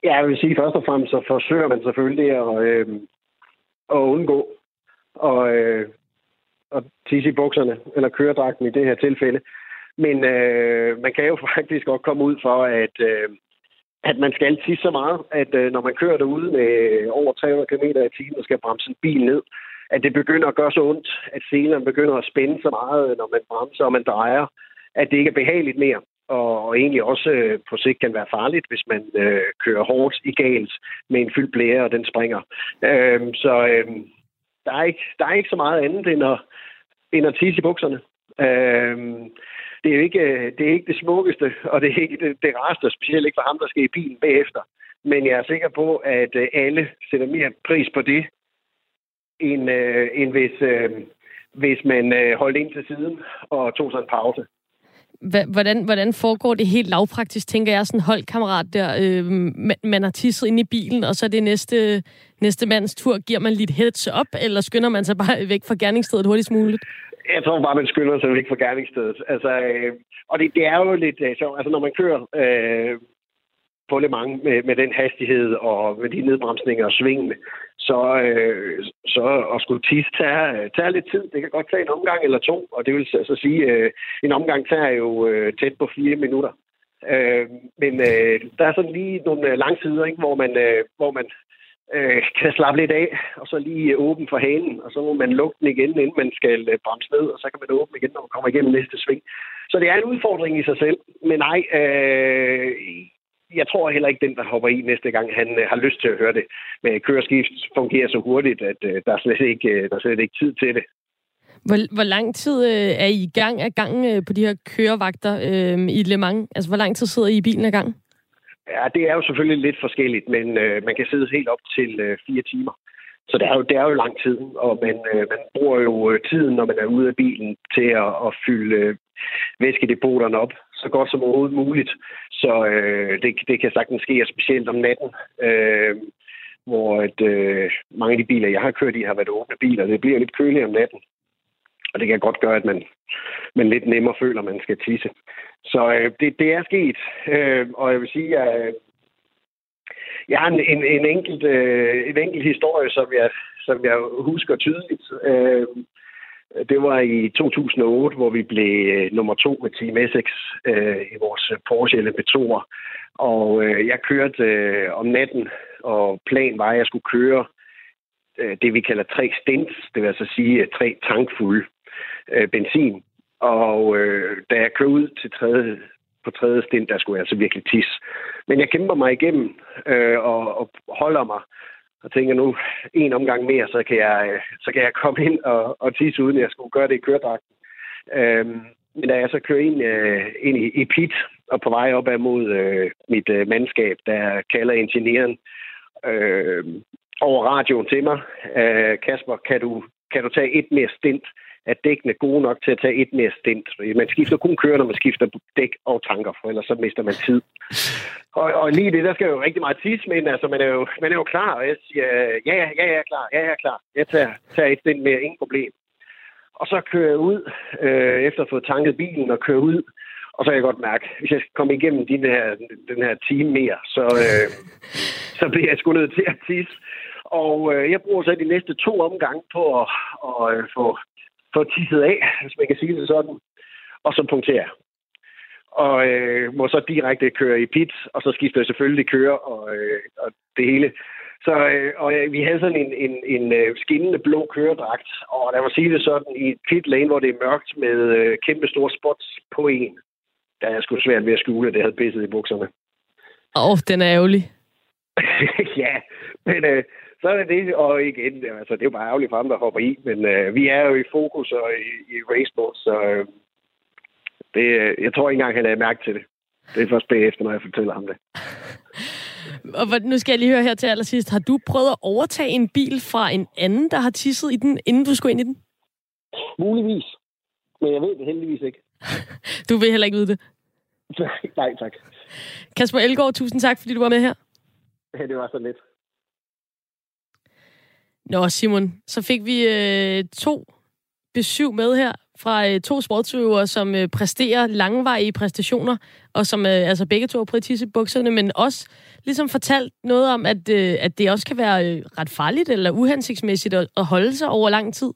Ja, jeg vil sige, først og fremmest så forsøger man selvfølgelig at, øh, at undgå og, øh, at tisse i bukserne, eller køredragten i det her tilfælde. Men øh, man kan jo faktisk godt komme ud for, at, øh, at man skal tisse så meget, at øh, når man kører derude med over 300 km i timen og skal bremse en bil ned, at det begynder at gøre så ondt, at selerne begynder at spænde så meget, når man bremser og man drejer, at det ikke er behageligt mere. Og, og egentlig også øh, på sigt kan være farligt, hvis man øh, kører hårdt i galt med en fyldt blære, og den springer. Øh, så øh, der, er ikke, der er ikke så meget andet end at, end at tisse i bukserne. Øh, det er jo ikke øh, det, er ikke det smukkeste, og det er ikke det, det rareste, specielt ikke for ham, der skal i bilen bagefter. Men jeg er sikker på, at øh, alle sætter mere pris på det, end, øh, end hvis, øh, hvis man øh, holdt ind til siden og tog sig en pause. Hvordan, hvordan foregår det helt lavpraktisk, tænker jeg, sådan en holdkammerat der, øh, man har tisset ind i bilen, og så det næste, næste mands tur, giver man lidt heads up, eller skynder man sig bare væk fra gerningsstedet hurtigst muligt? Jeg tror bare, man skynder sig væk fra gerningsstedet. Altså, øh, og det, det er jo lidt øh, sjovt. Altså, når man kører øh, på Le Mans med, med den hastighed og med de nedbremsninger og svingene, så, øh, så at skulle tisse tager, tager lidt tid. Det kan godt tage en omgang eller to, og det vil så sige, øh, en omgang tager jo øh, tæt på fire minutter. Øh, men øh, der er sådan lige nogle øh, lange tider, ikke, hvor man, øh, hvor man øh, Øh, kan slappe lidt af, og så lige øh, åbne for hanen, og så må man lukke den igen, inden man skal øh, bremse ned, og så kan man åbne igen, når man kommer igennem næste sving. Så det er en udfordring i sig selv. Men nej, øh, jeg tror heller ikke, den, der hopper i næste gang, han øh, har lyst til at høre det. Men køreskift fungerer så hurtigt, at øh, der, er slet ikke, øh, der er slet ikke tid til det. Hvor, hvor lang tid øh, er I i gang af gang øh, på de her kørevagter øh, i Le Mans? Altså, hvor lang tid sidder I i bilen af gang? Ja, det er jo selvfølgelig lidt forskelligt, men øh, man kan sidde helt op til øh, fire timer. Så det er jo, det er jo lang tid, og man, øh, man bruger jo øh, tiden, når man er ude af bilen, til at, at fylde øh, væskedepoterne op så godt som overhovedet muligt. Så øh, det, det kan sagtens ske, specielt om natten, øh, hvor at, øh, mange af de biler, jeg har kørt i, har været åbne biler. Det bliver lidt køligt om natten, og det kan godt gøre, at man, man lidt nemmere føler, at man skal tisse. Så øh, det, det er sket, øh, og jeg vil sige, at øh, jeg har en, en, en, enkelt, øh, en enkelt historie, som jeg, som jeg husker tydeligt. Øh, det var i 2008, hvor vi blev øh, nummer to med Team Essex øh, i vores øh, Porsche LMP2'er. Og øh, jeg kørte øh, om natten, og planen var, at jeg skulle køre øh, det, vi kalder tre stints, det vil altså sige tre tankfulde øh, benzin. Og øh, da jeg kører ud til tredje, på tredje stint, der skulle jeg altså virkelig tisse. Men jeg kæmper mig igennem øh, og, og holder mig og tænker nu, en omgang mere, så kan jeg, øh, så kan jeg komme ind og, og tisse, uden jeg skulle gøre det i køredragten. Øh, men da jeg så kører ind, øh, ind i, i pit og på vej op mod øh, mit øh, mandskab, der kalder ingeniøren øh, over radioen til mig, øh, Kasper, kan du, kan du tage et mere stint? Er dækkene gode nok til at tage et mere stint? Man skifter kun køre, når man skifter dæk og tanker, for ellers så mister man tid. Og, og lige det, der skal jo rigtig meget tids, men altså, man er jo, man er jo klar, og jeg siger, ja, ja, ja, jeg er klar, ja, jeg er klar. Jeg tager, tager et stint mere, ingen problem. Og så kører jeg ud, øh, efter at have fået tanket bilen og kører ud. Og så kan jeg godt mærke, hvis jeg skal komme igennem den her, den her time mere, så, øh, så bliver jeg sgu nødt til at tisse. Og øh, jeg bruger så de næste to omgange på at, at, at få, få tisset af, hvis man kan sige det sådan. Og så punkterer jeg. Og øh, må så direkte køre i pit, og så skifter jeg selvfølgelig køre og, øh, og det hele. Så øh, og, øh, vi havde sådan en, en, en øh, skinnende blå køredragt, og der var sige det sådan, i et pit lane, hvor det er mørkt med øh, kæmpe store spots på en, der er sgu svært ved at skjule, at det havde pisset i bukserne. Åh, oh, den er ærgerlig. ja, men øh, så er det det, og igen, altså, det er jo bare ærgerligt for ham, der hopper i, men øh, vi er jo i fokus og i, i race mode, så øh, det, øh, jeg tror ikke engang, han er mærke til det. Det er først bagefter, når jeg fortæller ham det. Og nu skal jeg lige høre her til allersidst. Har du prøvet at overtage en bil fra en anden, der har tisset i den, inden du skulle ind i den? Muligvis. Men jeg ved det heldigvis ikke. du vil heller ikke vide det? Nej, tak. Kasper Elgaard, tusind tak, fordi du var med her. Ja, det var så lidt. Nå, Simon, så fik vi øh, to besøg med her fra øh, to sportsøvere, som øh, præsterer langvarige præstationer, og som øh, altså begge to har prøvet bukserne, men også ligesom fortalt noget om, at, øh, at det også kan være øh, ret farligt eller uhensigtsmæssigt at, at holde sig over lang tid.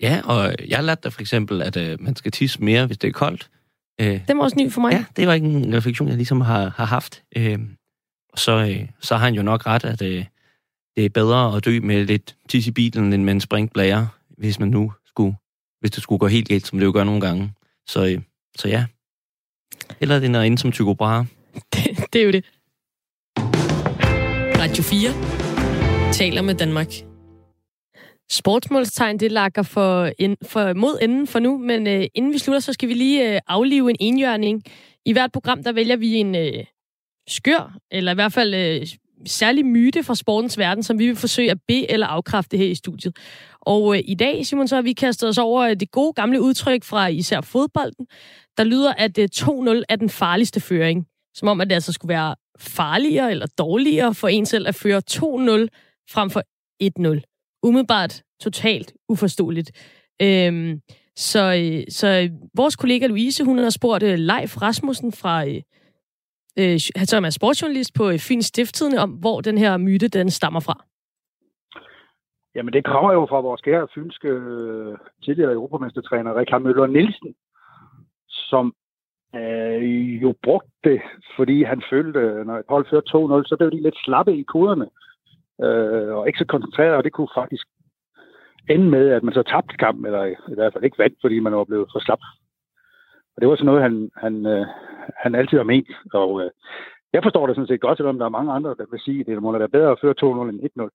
Ja, og jeg har lært dig for eksempel, at øh, man skal tisse mere, hvis det er koldt. Øh, det var også ny for mig. Ja, det var ikke en refleksion, jeg ligesom har, har haft. Øh, så, øh, så har han jo nok ret, at øh, det er bedre at dø med lidt tis i bilen, end med en springblære, hvis man nu skulle hvis det skulle gå helt galt, som det jo gør nogle gange. Så, øh, så ja. Eller det er inde som Tycho Brahe. Det, det er jo det. Radio 4 taler med Danmark. Sportsmålstegn, det lakker for, ind, for, mod enden for nu, men øh, inden vi slutter, så skal vi lige øh, aflive en enhjørning. I hvert program, der vælger vi en øh, skør, eller i hvert fald øh, særlig myte fra sportens verden, som vi vil forsøge at be- eller afkræfte her i studiet. Og øh, i dag, Simon, så har vi kastet os over øh, det gode gamle udtryk fra især fodbolden, der lyder, at øh, 2-0 er den farligste føring. Som om, at det altså skulle være farligere eller dårligere for en selv at føre 2-0 frem for 1-0. Umiddelbart totalt uforståeligt. Øhm, så, øh, så øh, vores kollega Louise, hun har spurgt øh, Leif Rasmussen fra øh, øh, som er sportsjournalist på øh, Fyns Stifttidende, om hvor den her myte den stammer fra. Jamen, det kommer jo fra vores kære fynske øh, tidligere europamestertræner, Rikard Møller Nielsen, som øh, jo brugte det, fordi han følte, øh, når et hold førte 2-0, så blev de lidt slappe i koderne, øh, og ikke så koncentreret, og det kunne faktisk ende med, at man så tabte kampen, eller i hvert fald ikke vandt, fordi man var blevet for slap. Og det var sådan noget, han, han, øh, han altid har ment. Og øh, jeg forstår det sådan set godt, selvom der er mange andre, der vil sige, at det må da være bedre at føre 2-0 end 1-0.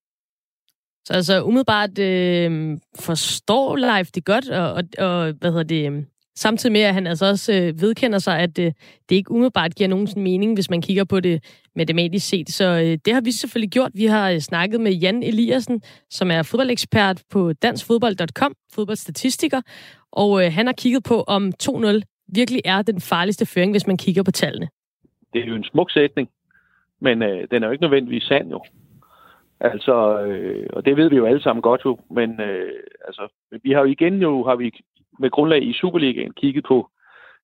Så altså umiddelbart øh, forstår Leif det godt, og, og, og hvad hedder det, øh, samtidig med, at han altså også øh, vedkender sig, at øh, det ikke umiddelbart giver nogen sådan mening, hvis man kigger på det matematisk set. Så øh, det har vi selvfølgelig gjort. Vi har øh, snakket med Jan Eliassen, som er fodboldekspert på danskfodbold.com, fodboldstatistiker, og øh, han har kigget på, om 2-0 virkelig er den farligste føring, hvis man kigger på tallene. Det er jo en smuk sætning, men øh, den er jo ikke nødvendigvis sand jo. Altså, øh, og det ved vi jo alle sammen godt jo, men øh, altså, vi har jo igen jo, har vi med grundlag i Superligaen kigget på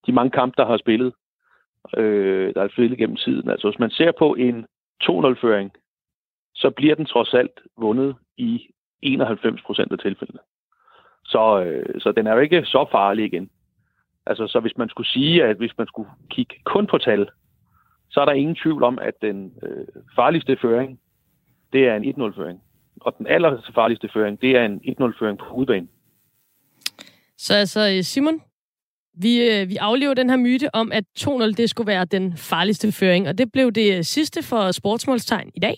de mange kampe, der har spillet, øh, der er spillet gennem tiden. Altså, hvis man ser på en 2-0-føring, så bliver den trods alt vundet i 91 procent af tilfældene. Så, øh, så den er jo ikke så farlig igen. Altså, så hvis man skulle sige, at hvis man skulle kigge kun på tal, så er der ingen tvivl om, at den øh, farligste føring, det er en 1-0-føring. Og den allerfarligste føring, det er en 1-0-føring på udbanen. Så altså, øh, Simon, vi, øh, vi aflever den her myte om, at 2-0 det skulle være den farligste føring, og det blev det øh, sidste for sportsmålstegn i dag.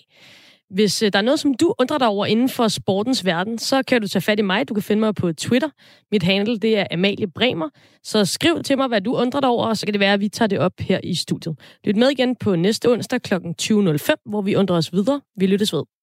Hvis øh, der er noget, som du undrer dig over inden for sportens verden, så kan du tage fat i mig. Du kan finde mig på Twitter. Mit handle det er Amalie Bremer. Så skriv til mig, hvad du undrer dig over, og så kan det være, at vi tager det op her i studiet. Lyt med igen på næste onsdag kl. 20.05, hvor vi undrer os videre. Vi lyttes ved.